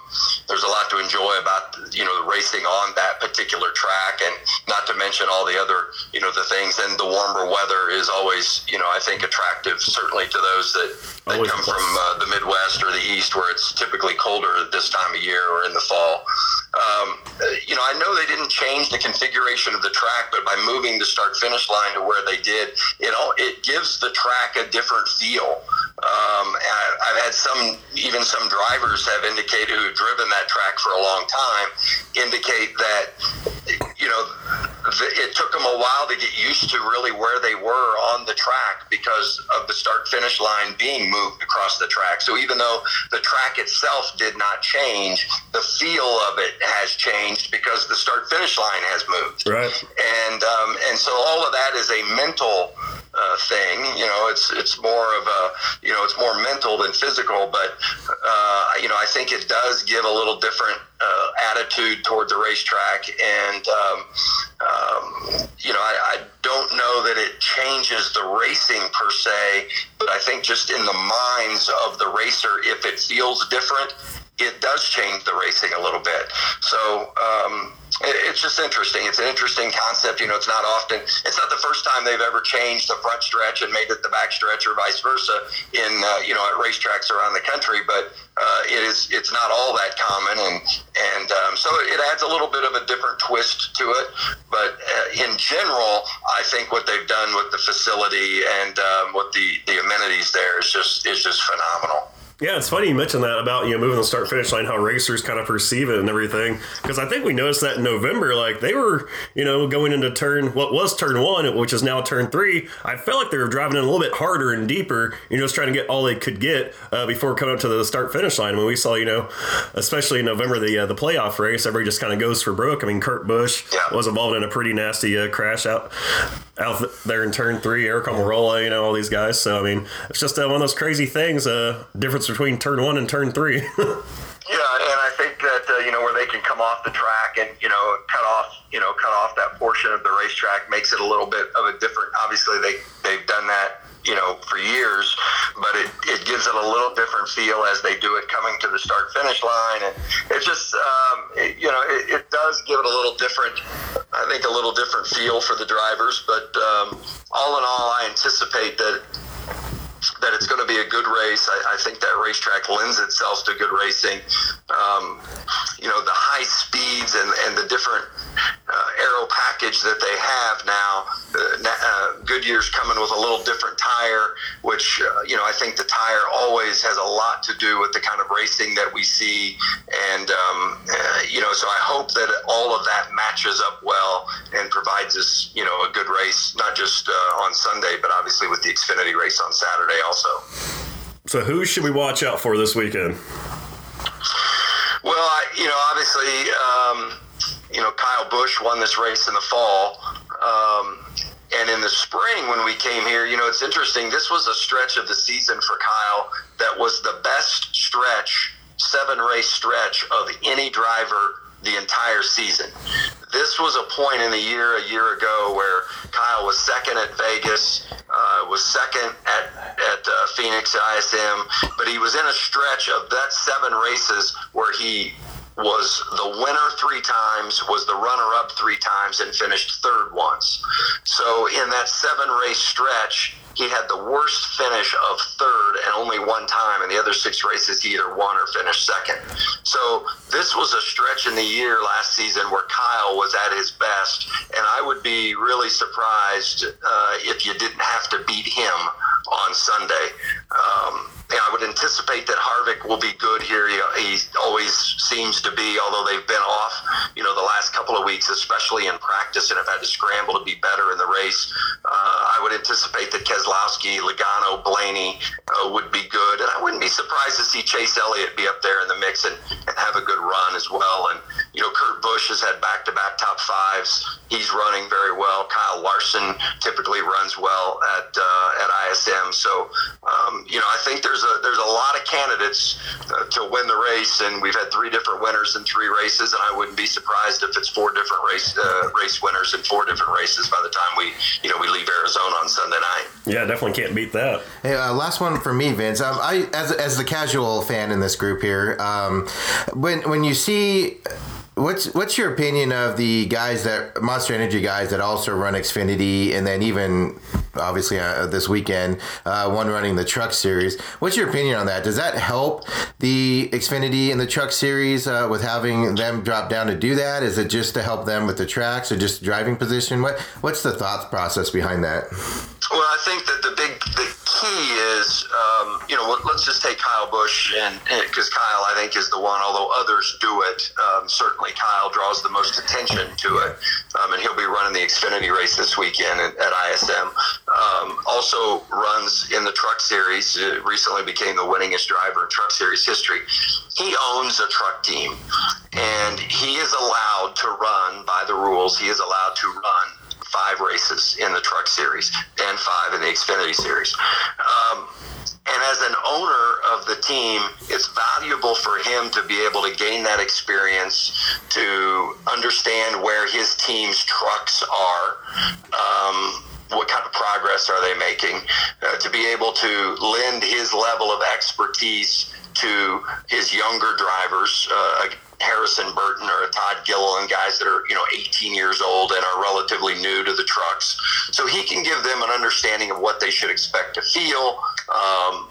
there's a lot to enjoy about you know the racing on that particular track, and not to mention all the other you know the things. And the warmer weather is always you know I think attractive, certainly to those that, that Always come plus. from uh, the Midwest or the East, where it's typically colder at this time of year or in the fall. um, you know, I know they didn't change the configuration of the track, but by moving the start finish line to where they did, it all it gives the track a different feel. Um, I've had some, even some drivers have indicated who've driven that track for a long time, indicate that, you know, it took them a while to get used to really where they were on the track because of the start finish line being moved across the track. So even though the track itself did not change, the feel of it has changed because the start finish line has moved. Right. And um, and so all of that is a mental uh, thing. You know, it's it's more of a you know it's more mental than physical, but uh, you know I think it does give a little different uh, attitude toward the racetrack, and um, um, you know I, I don't know that it changes the racing per se, but I think just in the minds of the racer, if it feels different, it does change the racing a little bit. So um, it's just interesting. It's an interesting concept. You know, it's not often, it's not the first time they've ever changed the front stretch and made it the back stretch or vice versa in, uh, you know, at racetracks around the country. But uh, it is, it's not all that common. And, and um, so it adds a little bit of a different twist to it. But uh, in general, I think what they've done with the facility and um, with the, the amenities there is just, is just phenomenal. Yeah, it's funny you mentioned that about you know moving the start finish line, how racers kind of perceive it and everything. Because I think we noticed that in November, like they were you know going into turn what was turn one, which is now turn three. I felt like they were driving in a little bit harder and deeper, you know, just trying to get all they could get uh, before coming up to the start finish line. When we saw you know, especially in November the uh, the playoff race, everybody just kind of goes for broke. I mean, Kurt Busch Yeah. was involved in a pretty nasty uh, crash out out there in turn three. Eric Almirola, you know, all these guys. So I mean, it's just uh, one of those crazy things. Uh, difference between turn one and turn three. Yeah, and I think that uh, you know where they can come off the track and you know cut off you know cut off that portion of the racetrack makes it a little bit of a different. Obviously, they they've done that you know for years, but it, it gives it a little different feel as they do it coming to the start finish line, and it just um, it, you know it, it does give it a little different. I think a little different feel for the drivers, but um, all in all, I anticipate that that it's going to be a good race. I, I think that racetrack lends itself to good racing. Um, you know, the high speeds and, and the different uh, aero package that they have now. Uh, uh, Goodyear's coming with a little different tire, which, uh, you know, I think the tire always has a lot to do with the kind of racing that we see. And, um, uh, you know, so I hope that all of that matches up well and provides us, you know, a good race, not just uh, on Sunday, but obviously with the Xfinity race on Saturday also. so who should we watch out for this weekend? Well, I, you know, obviously, um, you know, Kyle Busch won this race in the fall. Um, and in the spring, when we came here, you know, it's interesting. This was a stretch of the season for Kyle that was the best stretch, seven race stretch of any driver the entire season. This was a point in the year a year ago where Kyle was second at Vegas, uh, was second at at uh, Phoenix ISM, but he was in a stretch of that seven races where he was the winner three times, was the runner up three times, and finished third once. So in that seven race stretch, he had the worst finish of third and only one time. In the other six races, he either won or finished second. So this was a stretch in the year last season where Kyle was at his best, and I would be really surprised uh, if you didn't have to beat him on Sunday. Um, yeah, I would anticipate that Harvick will be good here. He, he always seems to be, although they've been off, you know, the last couple of weeks, especially in practice, and have had to scramble to be better in the race. Uh, I would anticipate that Keselowski, Logano, Blaney uh, would be good, and I wouldn't be surprised to see Chase Elliott be up there in the mix and, and have a good run as well. And you know, Kurt Busch has had back-to-back top fives. He's running very well. Kyle Larson typically runs well at uh, at ISM. So, um, you know, I think there's a there's a lot of candidates uh, to win the race, and we've had three different winners in three races, and I wouldn't be surprised if it's four different race uh, race winners in four different races by the time we you know we leave Arizona on Sunday night. Yeah, definitely can't beat that. Hey, uh, last one for me, Vince. Um, I as as the casual fan in this group here, um, when when you see. What's what's your opinion of the guys that Monster Energy guys that also run Xfinity and then even obviously uh, this weekend, uh, one running the Truck Series. What's your opinion on that? Does that help the Xfinity and the Truck Series uh, with having them drop down to do that? Is it just to help them with the tracks or just driving position? What What's the thought process behind that? Well, I think that the big the key is, um, you know, let's just take Kyle Busch, and because Kyle, I think, is the one. Although others do it, um, certainly Kyle draws the most attention to it, um, and he'll be running the Xfinity race this weekend at, at ISM. Um, also runs in the Truck Series. Uh, recently became the winningest driver in Truck Series history. He owns a truck team, and he is allowed to run by the rules. He is allowed to run five races in the Truck Series and five in the Xfinity Series. Um, and as an owner of the team, it's valuable for him to be able to gain that experience, to understand where his team's trucks are. Um, what kind of progress are they making? Uh, to be able to lend his level of expertise to his younger drivers. Uh, Harrison Burton or Todd Gilliland, guys that are you know 18 years old and are relatively new to the trucks, so he can give them an understanding of what they should expect to feel. Um,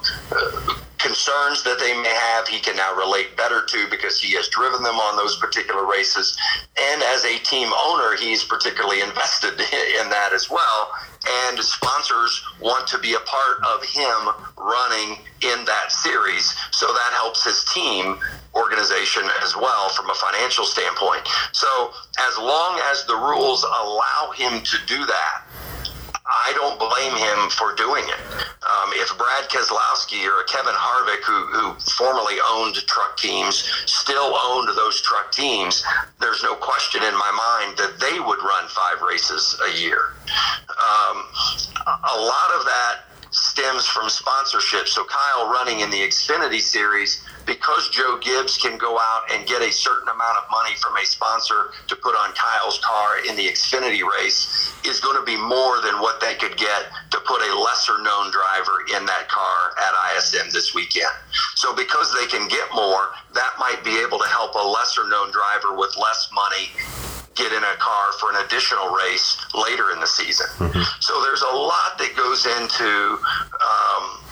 concerns that they may have, he can now relate better to because he has driven them on those particular races. And as a team owner, he's particularly invested in that as well. And sponsors want to be a part of him running in that series. So that helps his team organization as well from a financial standpoint. So as long as the rules allow him to do that, I don't blame him for doing it. Um, if Brad Keselowski or Kevin Harvick, who, who formerly owned truck teams, still owned those truck teams, there's no question in my mind that they would run five races a year. Um, a lot of that stems from sponsorship. So Kyle running in the Xfinity series because Joe Gibbs can go out and get a certain amount of money from a sponsor to put on Kyle's car in the Xfinity race is going to be more than what they could get to put a lesser known driver in that car at ISM this weekend. So because they can get more, that might be able to help a lesser known driver with less money get in a car for an additional race later in the season. Mm-hmm. So there's a lot that goes into um,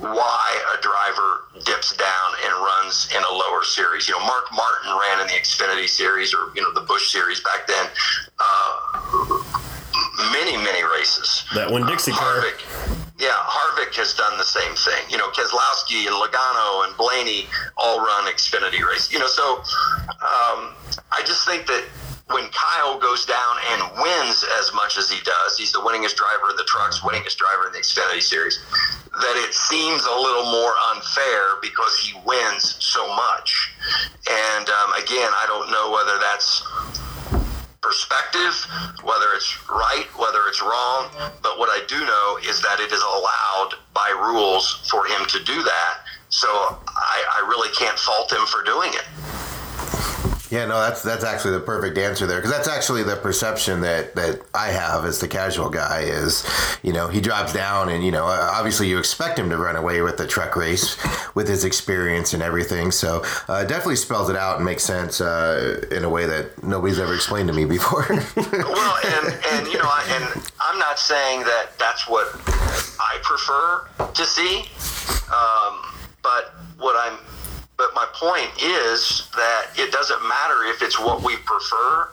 why a driver dips down and runs in a lower series. You know, Mark Martin ran in the Xfinity series or, you know, the Busch series back then. Uh, many, many races. That one Dixie uh, car. Harvick, yeah, Harvick has done the same thing. You know, Keselowski and Logano and Blaney all run Xfinity races. You know, so um, I just think that when Kyle goes down and wins as much as he does, he's the winningest driver in the trucks, winningest driver in the Xfinity Series, that it seems a little more unfair because he wins so much. And um, again, I don't know whether that's perspective, whether it's right, whether it's wrong, but what I do know is that it is allowed by rules for him to do that. So I, I really can't fault him for doing it. Yeah, no, that's that's actually the perfect answer there because that's actually the perception that that I have as the casual guy is, you know, he drops down and you know obviously you expect him to run away with the truck race with his experience and everything. So uh, definitely spells it out and makes sense uh, in a way that nobody's ever explained to me before. well, and and you know, and I'm not saying that that's what I prefer to see, um, but what I'm but my point is that it doesn't matter if it's what we prefer,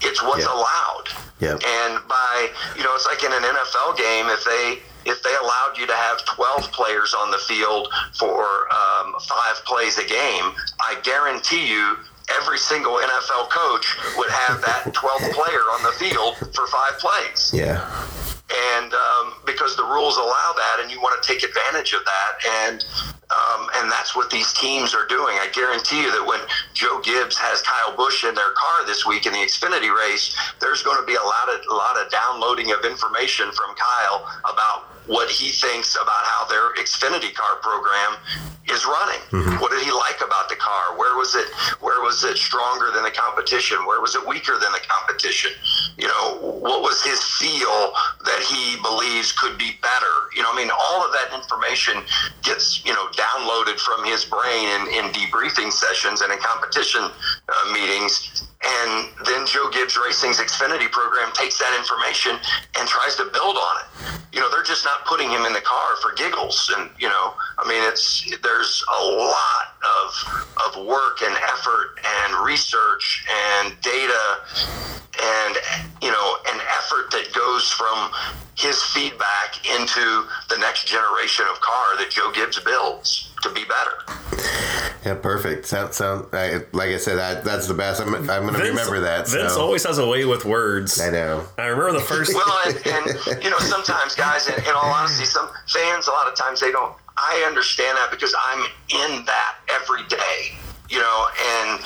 it's what's allowed. Yeah. And by, you know, it's like in an NFL game, if they if they allowed you to have 12 players on the field for um, five plays a game, I guarantee you every single NFL coach would have that 12th player on the field for five plays. Yeah. And um, because the rules allow that, and you want to take advantage of that, and um, and that's what these teams are doing. I guarantee you that when Joe Gibbs has Kyle Busch in their car this week in the Xfinity race, there's going to be a lot of a lot of downloading of information from Kyle about what he thinks about how their Xfinity car program is running. Mm-hmm. What did he like about the car? Where was it? Where was it stronger than the competition? Where was it weaker than the competition? You know, what was his feel that he believes could be better. You know, I mean, all of that information gets, you know, downloaded from his brain in, in debriefing sessions and in competition uh, meetings. And then Joe Gibbs Racing's Xfinity program takes that information and tries to build on it. You know, they're just not putting him in the car for giggles. And, you know, I mean, it's, there's a lot of, of work and effort and research and data and you know an effort that goes from his feedback into the next generation of car that Joe Gibbs builds to be better. Yeah, perfect. Sound, sound. I, like I said, I, that's the best. I'm, I'm going to remember that. Vince always has a way with words. I know. I remember the first. well, and, and, you know, sometimes guys, in, in all honesty, some fans a lot of times they don't. I understand that because I'm in that every day you know, and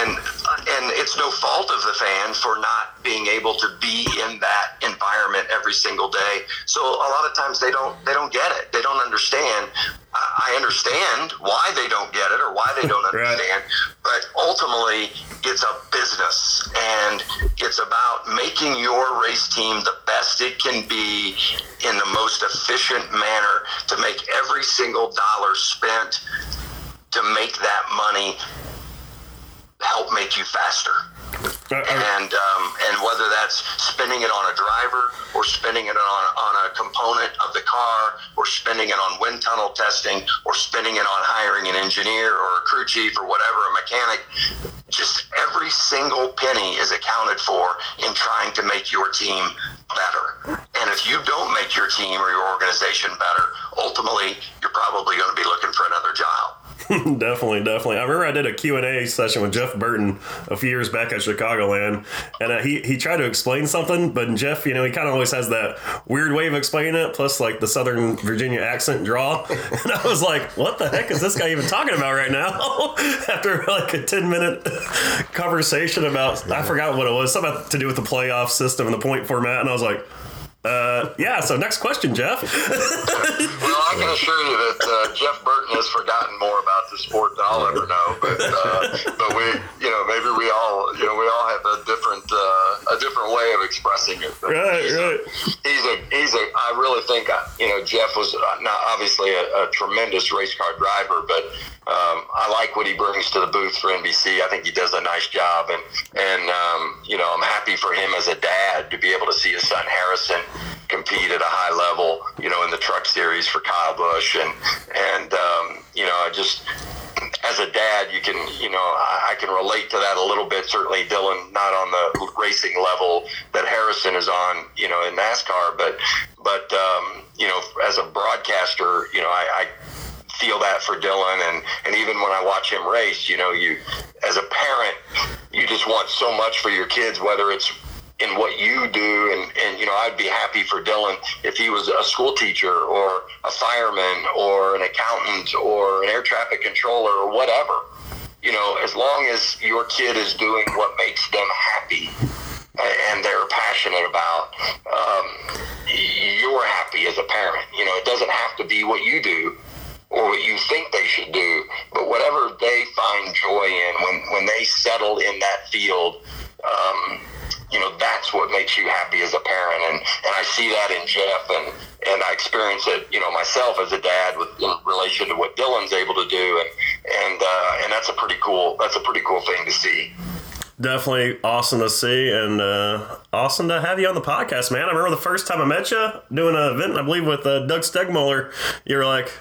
and and it's no fault of the fan for not being able to be in that environment every single day. So a lot of times they don't they don't get it. They don't understand. I understand why they don't get it or why they don't understand, right. but ultimately it's a business and it's about making your race team the best it can be in the most efficient manner to make every single dollar spent to make that money help make you faster. Uh, uh, and um, and whether that's spending it on a driver or spending it on, on a component of the car or spending it on wind tunnel testing or spending it on hiring an engineer or a crew chief or whatever, a mechanic, just every single penny is accounted for in trying to make your team better. And if you don't make your team or your organization better, ultimately you're probably going to be looking for another job. definitely, definitely. I remember I did a Q&A session with Jeff Burton a few years back at Chicagoland, and uh, he, he tried to explain something, but Jeff, you know, he kind of always has that weird way of explaining it, plus like the Southern Virginia accent draw. And I was like, what the heck is this guy even talking about right now? After like a 10 minute conversation about, I forgot what it was, something to do with the playoff system and the point format, and I was like, uh, yeah, so next question, Jeff. well, I can assure you that uh, Jeff Burton has forgotten more about the sport than I'll ever know. But uh, but we, you know, maybe we all, you know, we all have a different uh, a different way of expressing it. But right, he's right. A, he's a he's a. I really think uh, you know Jeff was not obviously a, a tremendous race car driver, but um, I like what he brings to the booth for NBC. I think he does a nice job, and and um, you know I'm happy for him as a dad to be able to see his son Harrison compete at a high level, you know, in the truck series for Kyle Busch, and and um, you know, I just as a dad, you can you know I, can relate to that a little bit. Certainly, Dillon, not on the racing level that Harrison is on, you know, in NASCAR, but but um, you know, as a broadcaster, you know, I, I feel that for Dillon and and even when I watch him race, you know, you as a parent, you just want so much for your kids, whether it's in what you do. And, and you know i'd be happy for dillon if he was a school teacher or a fireman or an accountant or an air traffic controller or whatever you know as long as your kid is doing what makes them happy and they're passionate about um, you're happy as a parent. You know it doesn't have to be what you do or what you think they should do but whatever they find joy in when when they settle in that field um, you know that's what makes you happy as a parent. And and I see that in Jeff and and I experience it you know myself as a dad with in relation to what Dillon's able to do. And and uh, and that's a pretty cool that's a pretty cool thing to see definitely awesome to see and uh, awesome to have you on the podcast, man. I remember the first time I met you doing an event, I believe with uh, Doug Stegmuller. You were like,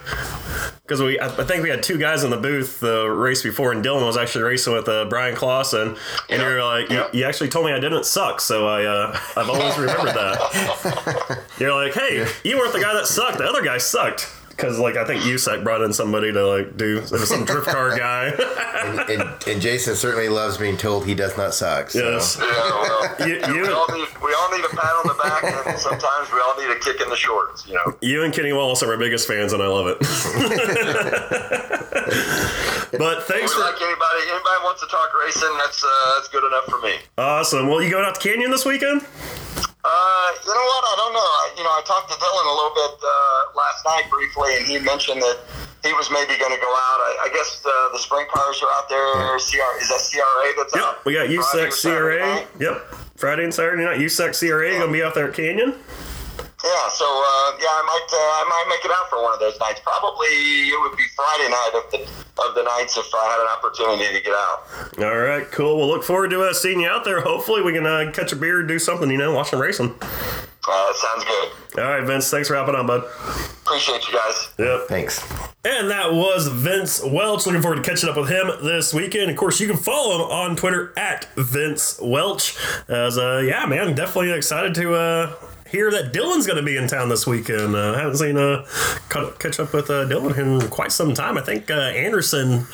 because we, I think we had two guys in the booth the race before, and Dillon was actually racing with uh, Bryan Clauson, and yep. you're like, yep. you, you, actually told me I didn't suck, so I, uh, I've always remembered that. you're like, hey, you weren't the guy that sucked; the other guy sucked because like I think USAC brought in somebody to like do some drift car guy. and, and, and, Jason certainly loves being told he does not suck. So. Yes. Yeah, well, you, you, we, all need, we all need a pat on the back, and sometimes we all need a kick in the shorts. You know. You and Kenny Wallace are my biggest fans, and I love it. but thanks we for like anybody. Anybody wants to talk racing? That's uh, that's good enough for me. Awesome. Well, you going out to Canyon this weekend? Uh, you know what? I don't know. I, you know, I talked to Dillon a little bit uh, last night briefly, and he mentioned that he was maybe going to go out. I, I guess the, the sprint cars are out there. CR, is that CRA that's yep, out? we got USAC CRA. Yep, Friday and Saturday night. USAC CRA going to be out there at Canyon. Yeah, so uh, yeah, I might uh, I might make it out for one of those nights. Probably it would be Friday night of the of the nights if I had an opportunity to get out. All right, cool. We'll look forward to uh, seeing you out there. Hopefully, we can uh, catch a beer, do something, you know, watch some racing. Uh, sounds good. All right, Vince. Thanks for hopping on, bud. Appreciate you guys. Yep. Thanks. And that was Vince Welch. Looking forward to catching up with him this weekend. Of course, you can follow him on Twitter at Vince Welch. As uh, yeah, man, definitely excited to uh, hear that Dillon's going to be in town this weekend. Uh, haven't seen uh, catch up with uh, Dillon in quite some time. I think uh, Anderson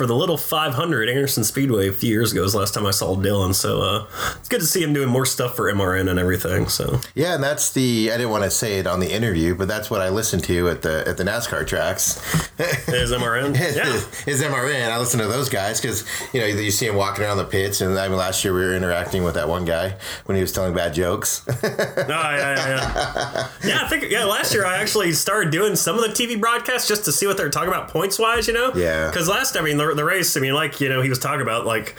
for the little 500 Anderson Speedway a few years ago was the last time I saw Dillon. So uh, it's good to see him doing more stuff for MRN and everything. So Yeah, and that's the I didn't want to say it on the interview, but that's what I listened to at the at the NASCAR tracks. is MRN? Yeah. His MRN. I listen to those guys because you know you see him walking around the pits, and I mean last year we were interacting with that one guy when he was telling bad jokes. Oh, yeah, yeah, yeah. yeah, I think yeah. Last year I actually started doing some of the TV broadcasts just to see what they're talking about points wise, you know. Yeah. Because last, I mean, the, the race, I mean, like you know, he was talking about like,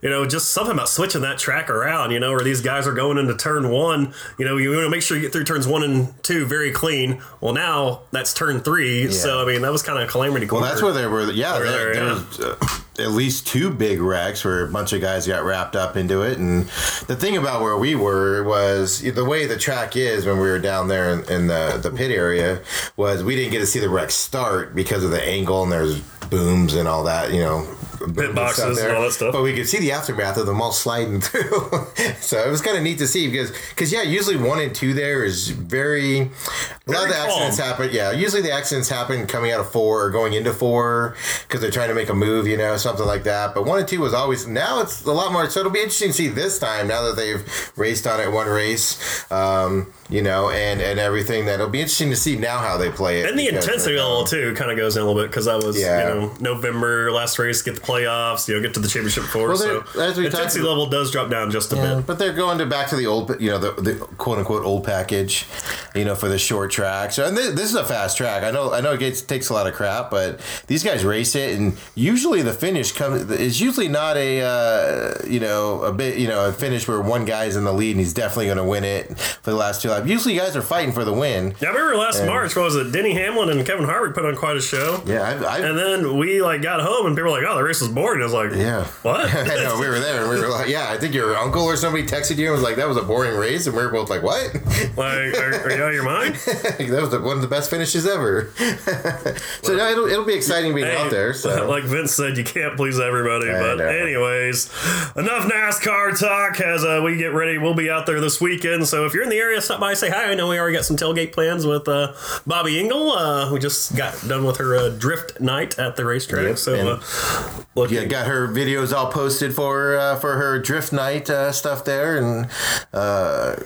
you know, just something about switching that track around, you know, where these guys are going into turn one. You know, you want to make sure you get through turns one and two very clean. Well, now that's turn three, so I mean, that was kind of a calamity. Well, that's where they were. Yeah, there, there yeah. was uh, at least two big wrecks where a bunch of guys got wrapped up into it. And the thing about where we were was the way the track is when we were down there in, in the the pit area was we didn't get to see the wreck start because of the angle and there's booms and all that. You know. And boxes and all that stuff. But we could see the aftermath of them all sliding through. so it was kind of neat to see because, because yeah, usually one and two there is very. A lot of the accidents calm. happen. Yeah, usually the accidents happen coming out of four or going into four because they're trying to make a move, you know, something like that. But one and two was always. Now it's a lot more. So it'll be interesting to see this time now that they've raced on it one race, um, you know, and and everything. That it'll be interesting to see now how they play it. And the intensity level too kind of goes in a little bit because that was Yeah. you know November last race, get the playoffs, you know, get to the championship four. Well, so there- as we intensity about- level does drop down just a Yeah, bit. but they're going to back to the old, you know, the, the quote unquote old package, you know, for the short track. So and this, this is a fast track. I know, I know it gets, takes a lot of crap, but these guys race it, and usually the finish comes is usually not a, uh, you know, a bit, you know, a finish where one guy's in the lead and he's definitely going to win it for the last two laps. Usually, guys are fighting for the win. Yeah, I remember last March, what was it? Denny Hamlin and Kevin Harvick put on quite a show. Yeah, I, I, And then we like got home and people were like, "Oh, the race was boring." I was like, yeah. what?" I know we were there, and we were like, "Yeah, I think your uncle or somebody texted you and was like, that was a boring race," and we were both like, "What?" like, are, are you out of your mind? that was the, one of the best finishes ever. so no, it'll, it'll be exciting being out there. So like Vince said, you can't please everybody. I but know. anyways, enough NASCAR talk. As uh, we get ready, we'll be out there this weekend. So if you're in the area, stop by, say hi. I know we already got some tailgate plans with uh, Bobby Engel. Uh, we just got done with her uh, drift night at the racetrack. Yep, so and- uh, look, yeah, got her videos all posted for uh, for her drift night uh, stuff there, and uh,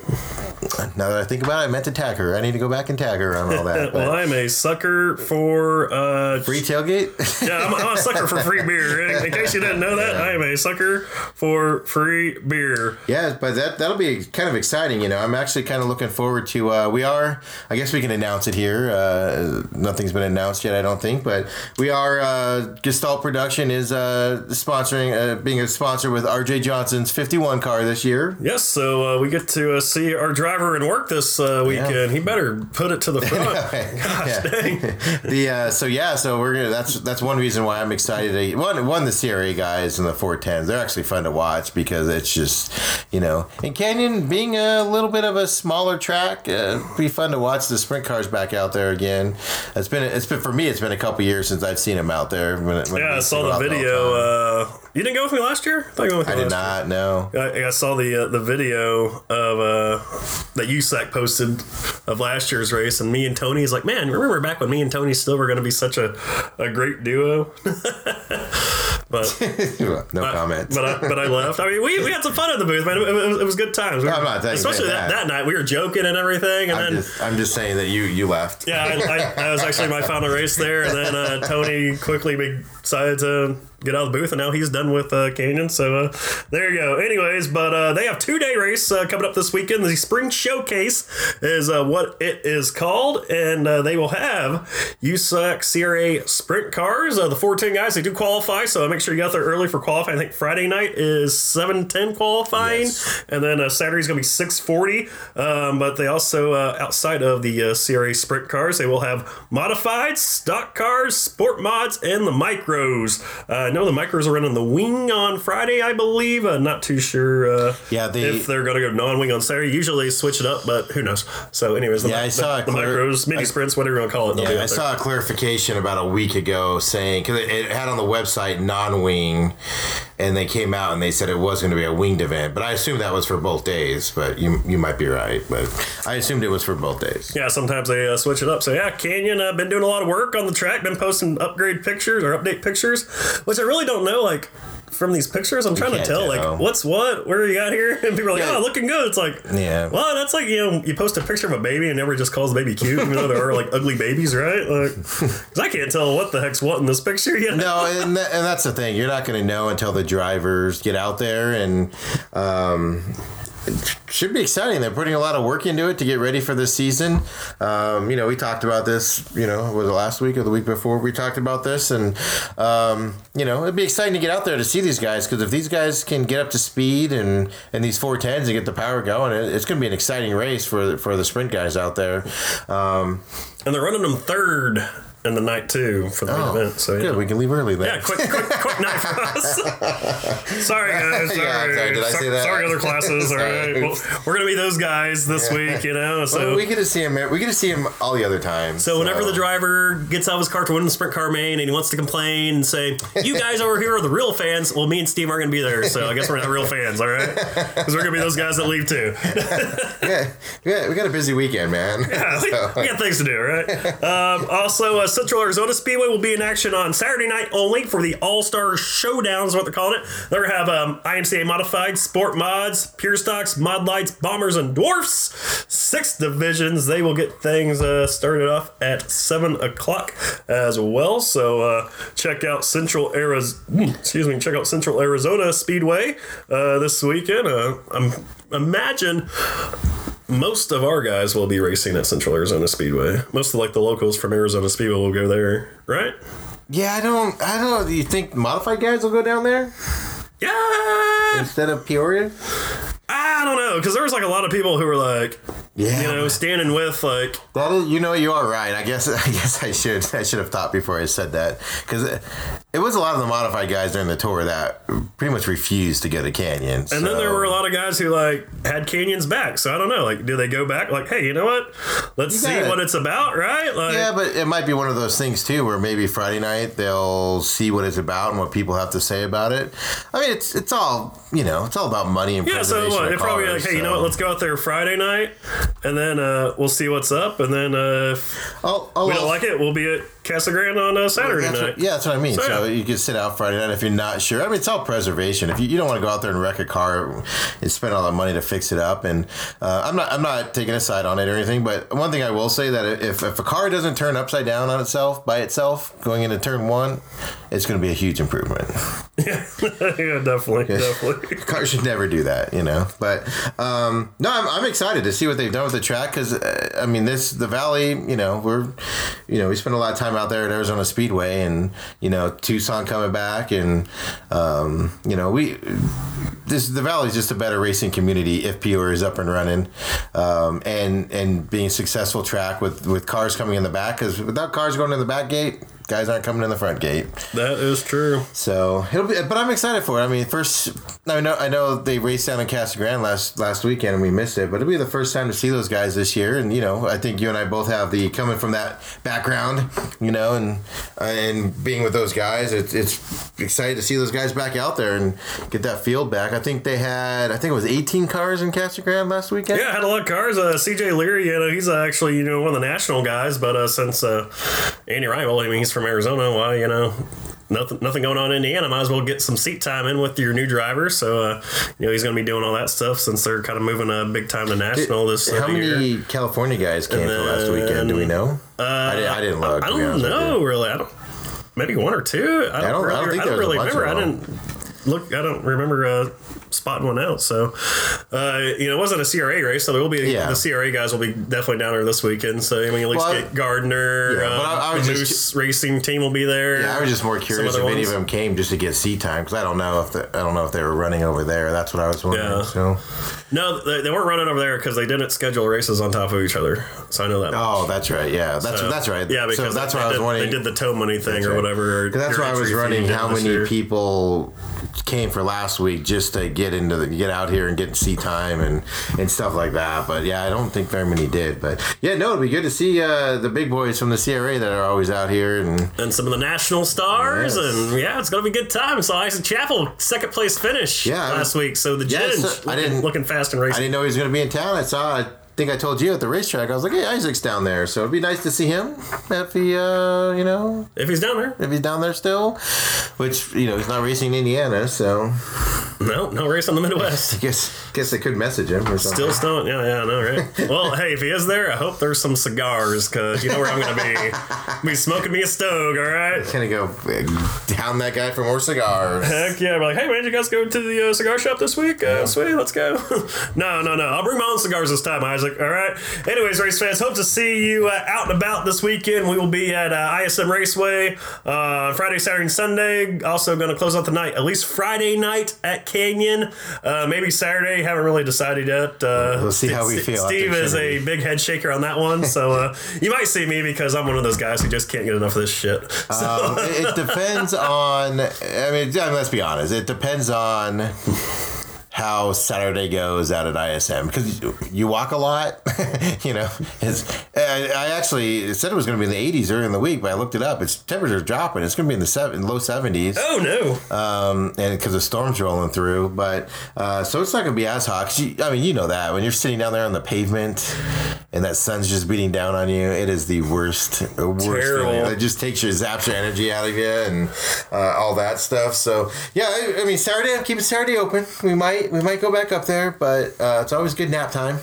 now that I think about it, I meant to tag her. I need to go back and tag her on all that. well, I'm a sucker for uh, free tailgate. Yeah, I'm, I'm a sucker for free beer. In, in case you didn't know that, I am a sucker for free beer. Yeah, but that that'll be kind of exciting. You know, I'm actually kind of looking forward to. Uh, we are. I guess we can announce it here. Uh, nothing's been announced yet, I don't think, but we are. Uh, Gestalt Production is uh, sponsoring, uh, being a sponsor with R.J. Johnson's 51 car this year. Yes, so uh, we get to uh, see our driver in work this uh, weekend. He better put it to the front. Gosh Yeah. dang. the uh, so yeah, so we're gonna. That's that's one reason why I'm excited. To, one one the CRA guys and the 410s. They're actually fun to watch because it's just you know, and Canyon being a little bit of a smaller track, uh, be fun to watch the sprint cars back out there again. It's been it's been for me. It's been a couple years since I've seen them out there. When, when Yeah, I saw the video. Time. Uh, you didn't go with me last year? I, thought you went with I did not year. I, I saw the uh, the video of uh, that USAC posted of last year's race, and me and Tony's like, man, remember back when me and Tony still were going to be such a, a great duo? but no comment. But I, but I left. I mean, we, we had some fun in the booth, man. It, was, it was good times. We were- especially that, that. that night. We were joking and everything, and I'm then just I'm just saying that you you left. yeah, I, I, that was actually my final race there, and then uh, Tony quickly decided to get out of the booth, and now he's done with uh, Canyon. So uh, there you go. Anyways, but uh, they have two day race uh, coming up this weekend. The Spring Showcase is uh, what it is called, and uh, they will have USAC CRA sprint cars. Uh, the 410 guys they do qualify, so make sure you get there early for qualifying. I think Friday night is 710 qualifying, Yes. and then uh, Saturday's going to be 640. Um, but they also uh, outside of the uh, CRA sprint cars, they will have modified stock cars, sport mods, and the micros. Know the micros are running the wing on Friday, I believe. Uh, not too sure. Uh, Yeah, they- if they're going to go non-wing on Saturday. Usually they switch it up, but who knows? So, anyways, the, Yeah, I the- saw the, micros, mini I- sprints, whatever you want to call it. Yeah, I saw a clarification about a week ago saying because it, it had on the website non-wing, and they came out and they said it was going to be a winged event. But I assumed that was for both days. But you you might be right. But I assumed it was for both days. Yeah, sometimes they uh, switch it up. So yeah, Canyon uh, been doing a lot of work on the track, been posting upgrade pictures or update pictures, which I really don't know. Like from these pictures, I'm trying to tell tell. like what's what, where you got here, and people are like, Yeah. oh, looking good. It's like, Yeah. well, that's like you know, you post a picture of a baby and everybody just calls the baby cute, even though there are like ugly babies, right? Like, because I can't tell what the heck's what in this picture yet. No, and, that, and that's the thing. You're not going to know until the drivers get out there, and um, it should be exciting. They're putting a lot of work into it to get ready for this season. Um, you know, we talked about this. You know, was it last week or the week before? We talked about this, and um, you know, it'd be exciting to get out there to see these guys because if these guys can get up to speed and and these four tens and get the power going, it, it's going to be an exciting race for for the sprint guys out there. Um, And they're running them third in the night too for the main oh, event. So yeah. good. We can leave early then. Yeah, quick, quick, quick night for us. sorry, guys. Sorry, Yeah, sorry, did I say that? sorry other classes. All right, well, we're gonna be those guys this week, you know. So, Well, we get to see him. We get to see him all the other times. so whenever the driver gets out of his car to win the sprint car main and he wants to complain and say, "You guys over here are the real fans," well, me and Steve aren't gonna be there. So I guess we're not real fans, all right? Because we're gonna be those guys that leave too. yeah, yeah, we got a busy weekend, man. Yeah, we, So- we got things to do, right? Um, also, uh, Central Arizona Speedway will be in action on Saturday night only for the All Star Showdowns, what they're calling it. They're going to have um, IMCA modified, sport mods, pure stocks, mod lights, bombers, and dwarfs. Six divisions. They will get things uh, started off at 7 o'clock as well. So uh, check out Central Arizona, excuse me, check out Central Arizona Speedway uh, this weekend. Uh, I'm imagine most of our guys will be racing at Central Arizona Speedway. Most of like the locals from Arizona Speedway will go there, right? yeah, I don't. I don't. Do you think modified guys will go down there Yeah, instead of Peoria? I don't know because there was like a lot of people who were like, Yeah, you know, standing with like, that is. You know, you are right. I guess. I guess I should. I should have thought before I said that because it, was a lot of the modified guys during the tour that pretty much refused to go to Canyon. and then there were a lot of guys who like had canyons back. So I don't know, like, do they go back? Like, hey, you know what? Let's You see gotta- what it's about, right? Like, Yeah, but it might be one of those things too, where maybe Friday night they'll see what it's about and what people have to say about it. I mean, it's it's all you know, it's all about money and Yeah, so preservation what? of They're probably like, hey, you know what? Let's go out there Friday night, and then uh, we'll see what's up, and then uh, if Oh, oh, we don't like it, we'll be at Casa Grande on uh, Saturday That's night. what, yeah, that's what I mean. So, So, yeah. you can sit out Friday night if you're not sure. I mean, it's all preservation. If you, you don't want to go out there and wreck a car and spend all the money to fix it up, and uh, I'm not I'm not taking a side on it or anything, but one thing I will say that if if a car doesn't turn upside down on itself by itself going into turn one, it's going to be a huge improvement. yeah, definitely, definitely. Cars should never do that, you know. But um, no, I'm, I'm excited to see what they've done with the track because uh, I mean, this the Valley. You know, we're you know we spend a lot of time out there at Arizona Speedway, and you know Tucson coming back, and um, you know we this the Valley is just a better racing community if Peoria is up and running, um, and and being successful track with with cars coming in the back because without cars going in the back gate. Guys aren't coming in the front gate. That is true. So it'll be, but I'm excited for it. I mean, first, I know, I know they raced down in Casa Grande last last weekend and we missed it, but it'll be the first time to see those guys this year. And you know, I think you and I both have the coming from that background, you know, and and being with those guys, it's it's excited to see those guys back out there and get that field back. I think they had, I think it was 18 cars in Casa Grande last weekend. Yeah, I had a lot of cars. Uh, CJ Leary, you know, he's uh, actually you know one of the national guys, but uh, since uh, Andy Ryan, well, I mean, he's from Arizona. Why, you know, nothing nothing going on in Indiana. Might as well get some seat time in with your new driver. So, uh, you know, he's going to be doing all that stuff since they're kind of moving uh, big time to national this uh, How year. many California guys came for last weekend? Do we know? I, didn't, I didn't look. I be don't honest with you. know really. I don't. maybe one or two. I don't, don't- I really, don't think I don't was a really remember. I didn't look. I don't remember uh, spotting one out. So, uh, you know, it wasn't a CRA race, so there will be Yeah. the CRA guys will be definitely down there this weekend. So I mean, at least Well, get Gardner. Yeah, uh, but I- I the was Moose just- Racing team will be there. Yeah, I was just more curious if other any of them came just to get seat time because I don't know if the, I don't know if they were running over there. That's what I was wondering. Yeah. So, No, they, they weren't running over there because they didn't schedule races on top of each other. So I know that. oh, that's right. Yeah, that's So, that's right. Yeah, because so that's they, why I was did, wondering. They did the tow money thing That's or right. whatever. that's why I was running how many year. people came for last week just to get into the get out here and get seat time and and stuff like that. But yeah, I don't think very many did. But yeah, no, it'd be good to see uh, the big boys from the CRA that are always out here and and some of the national stars, Yes. and yeah, it's gonna be a good time. So Isaac Chappell second place finish Yeah, I last week. So the Yeah, Ginge so- I didn't- looking fast and I didn't know he was going to be in town. I saw. I think I told you at the racetrack. I was like, "Hey, Isaac's down there." So it'd be nice to see him if he, uh, you know, If he's down there, if he's down there still. Which you know, he's not racing in Indiana, so no, no race on the Midwest. I guess guess I could message him or something. Still stoned. Yeah, yeah, no, right? Well, hey, if he is there, I hope there's some cigars because you know where I'm going to be. be smoking me a stove, all right? Gonna go uh, down that guy for more cigars. Heck yeah, we're like, hey man, you guys go to the uh, cigar shop this week? Uh, Sweet, let's go. no, no, no. I'll bring my own cigars this time, Isaac. All right. Anyways, race fans, hope to see you uh, out and about this weekend. We will be at uh, ISM Raceway uh, Friday, Saturday, and Sunday. Also, going to close out the night, at least Friday night at Canyon. Uh, maybe Saturday. Haven't really decided yet. Uh, We'll see how we feel Steve is a big head shaker on that one, so uh, you might see me because I'm one of those guys who just can't get enough of this shit. So, Um, it depends on. I mean, let's be honest. It depends on how Saturday goes out at ISM because you, walk a lot. you know, it's, I, I actually said it was going to be in the 80s earlier in the week, but I looked it up. It's temperatures dropping. It's going to be in the seven, low 70s. oh no. um, and because the storm's rolling through. But uh, so it's not going to be as hot. 'cause you, I mean, you know that when you're sitting down there on the pavement and that sun's just beating down on you, it is the worst, worst Terrible. feeling. It just takes your zaps your energy out of you and uh, all that stuff. So yeah, I, I mean, Saturday, I'm keeping Saturday open. We might we might go back up there, but uh, it's always good nap time.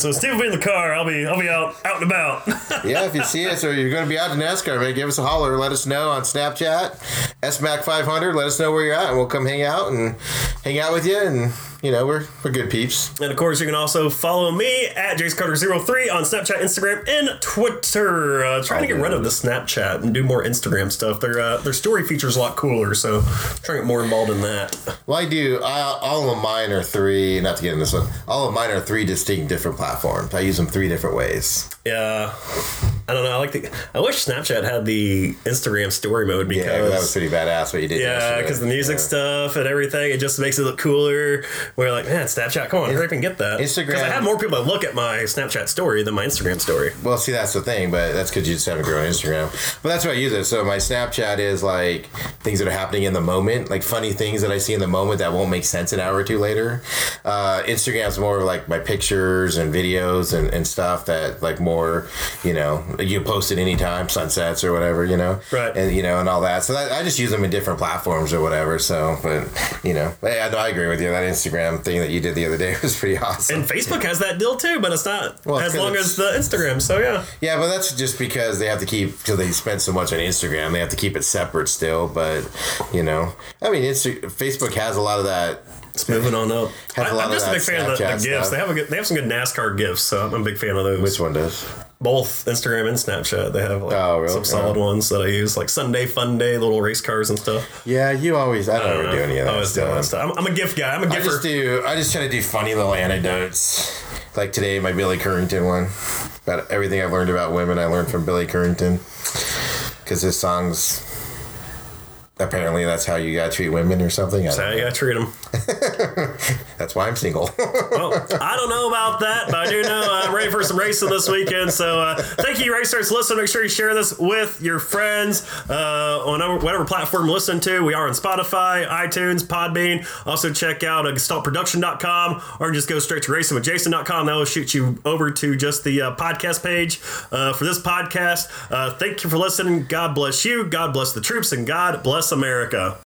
So Steve will be in the car. I'll be I'll be out out and about. Yeah, if you see us or you're going to be out in NASCAR, man, give us a holler. Let us know on Snapchat, SMAC500. Let us know where you're at, and we'll come hang out and hang out with you. And you know, we're we're good peeps. and of course, you can also follow me at JaceCarter03 on Snapchat, Instagram, and Twitter. Uh, trying to get rid of the Snapchat and do more Instagram stuff. Their uh, their story features a lot cooler, so trying to get more involved in that. Well, I do. I, all of mine are three. Not to get in this one. All of mine are three distinct different platforms. I use them three different ways. Yeah, I don't know. I like the. I wish Snapchat had the Instagram story mode because. Yeah, that was pretty badass what you did. Yeah, because the music Yeah. stuff and everything, it just makes it look cooler. We're like, man, Snapchat, come on, hurry up and get that. Instagram- Because I have more people that look at my Snapchat story than my Instagram story. Well, see, that's the thing, but that's because you just haven't grown Instagram. But that's what I use it. So my Snapchat is like things that are happening in the moment, like funny things that I see in the moment that won't make sense an hour or two later. Uh, Instagram's more like my pictures and videos and, and stuff that like more, you know, you post it anytime, sunsets or whatever, you know, Right. And you know, and all that. So that, I just use them in different platforms or whatever. So, but you know, yeah, no, I agree with you. That Instagram thing that you did the other day was pretty awesome. And Facebook has that deal too, but it's not Well, as long as the Instagram. So yeah, Yeah, but that's just because they have to keep because they spend so much on Instagram. They have to keep it separate still. But you know, I mean, Insta- Facebook has a lot of that. It's moving on up. I, am just a big fan of the, the gifts. They have a good, they have some good NASCAR gifts, so I'm a big fan of those. Which one does? Both Instagram and Snapchat, they have like Oh, really? some solid oh. ones that I use, like Sunday Fun Day, little race cars and stuff. Yeah, you always. I don't I ever don't do know. any of I that always do that stuff. stuff. I'm, I'm a gift guy. I'm a I gifter. just do. I just try to do funny little anecdotes. Like today, my Billy Currington one. About everything I've learned about women, I learned from Billy Currington. Because his songs. Apparently, that's how you gotta treat women or something. I That's how you gotta treat them. That's why I'm single. Well, I don't know about that, but I do know I'm ready for some racing this weekend. So uh, thank you, racers. Listen, make sure you share this with your friends uh, on whatever, whatever platform you listen to. We are on Spotify, iTunes, Podbean. Also check out uh, gestaltproduction.com or just go straight to racingwithjason.com. That will shoot you over to just the uh, podcast page uh, for this podcast. Uh, thank you for listening. God bless you. God bless the troops, and God bless America.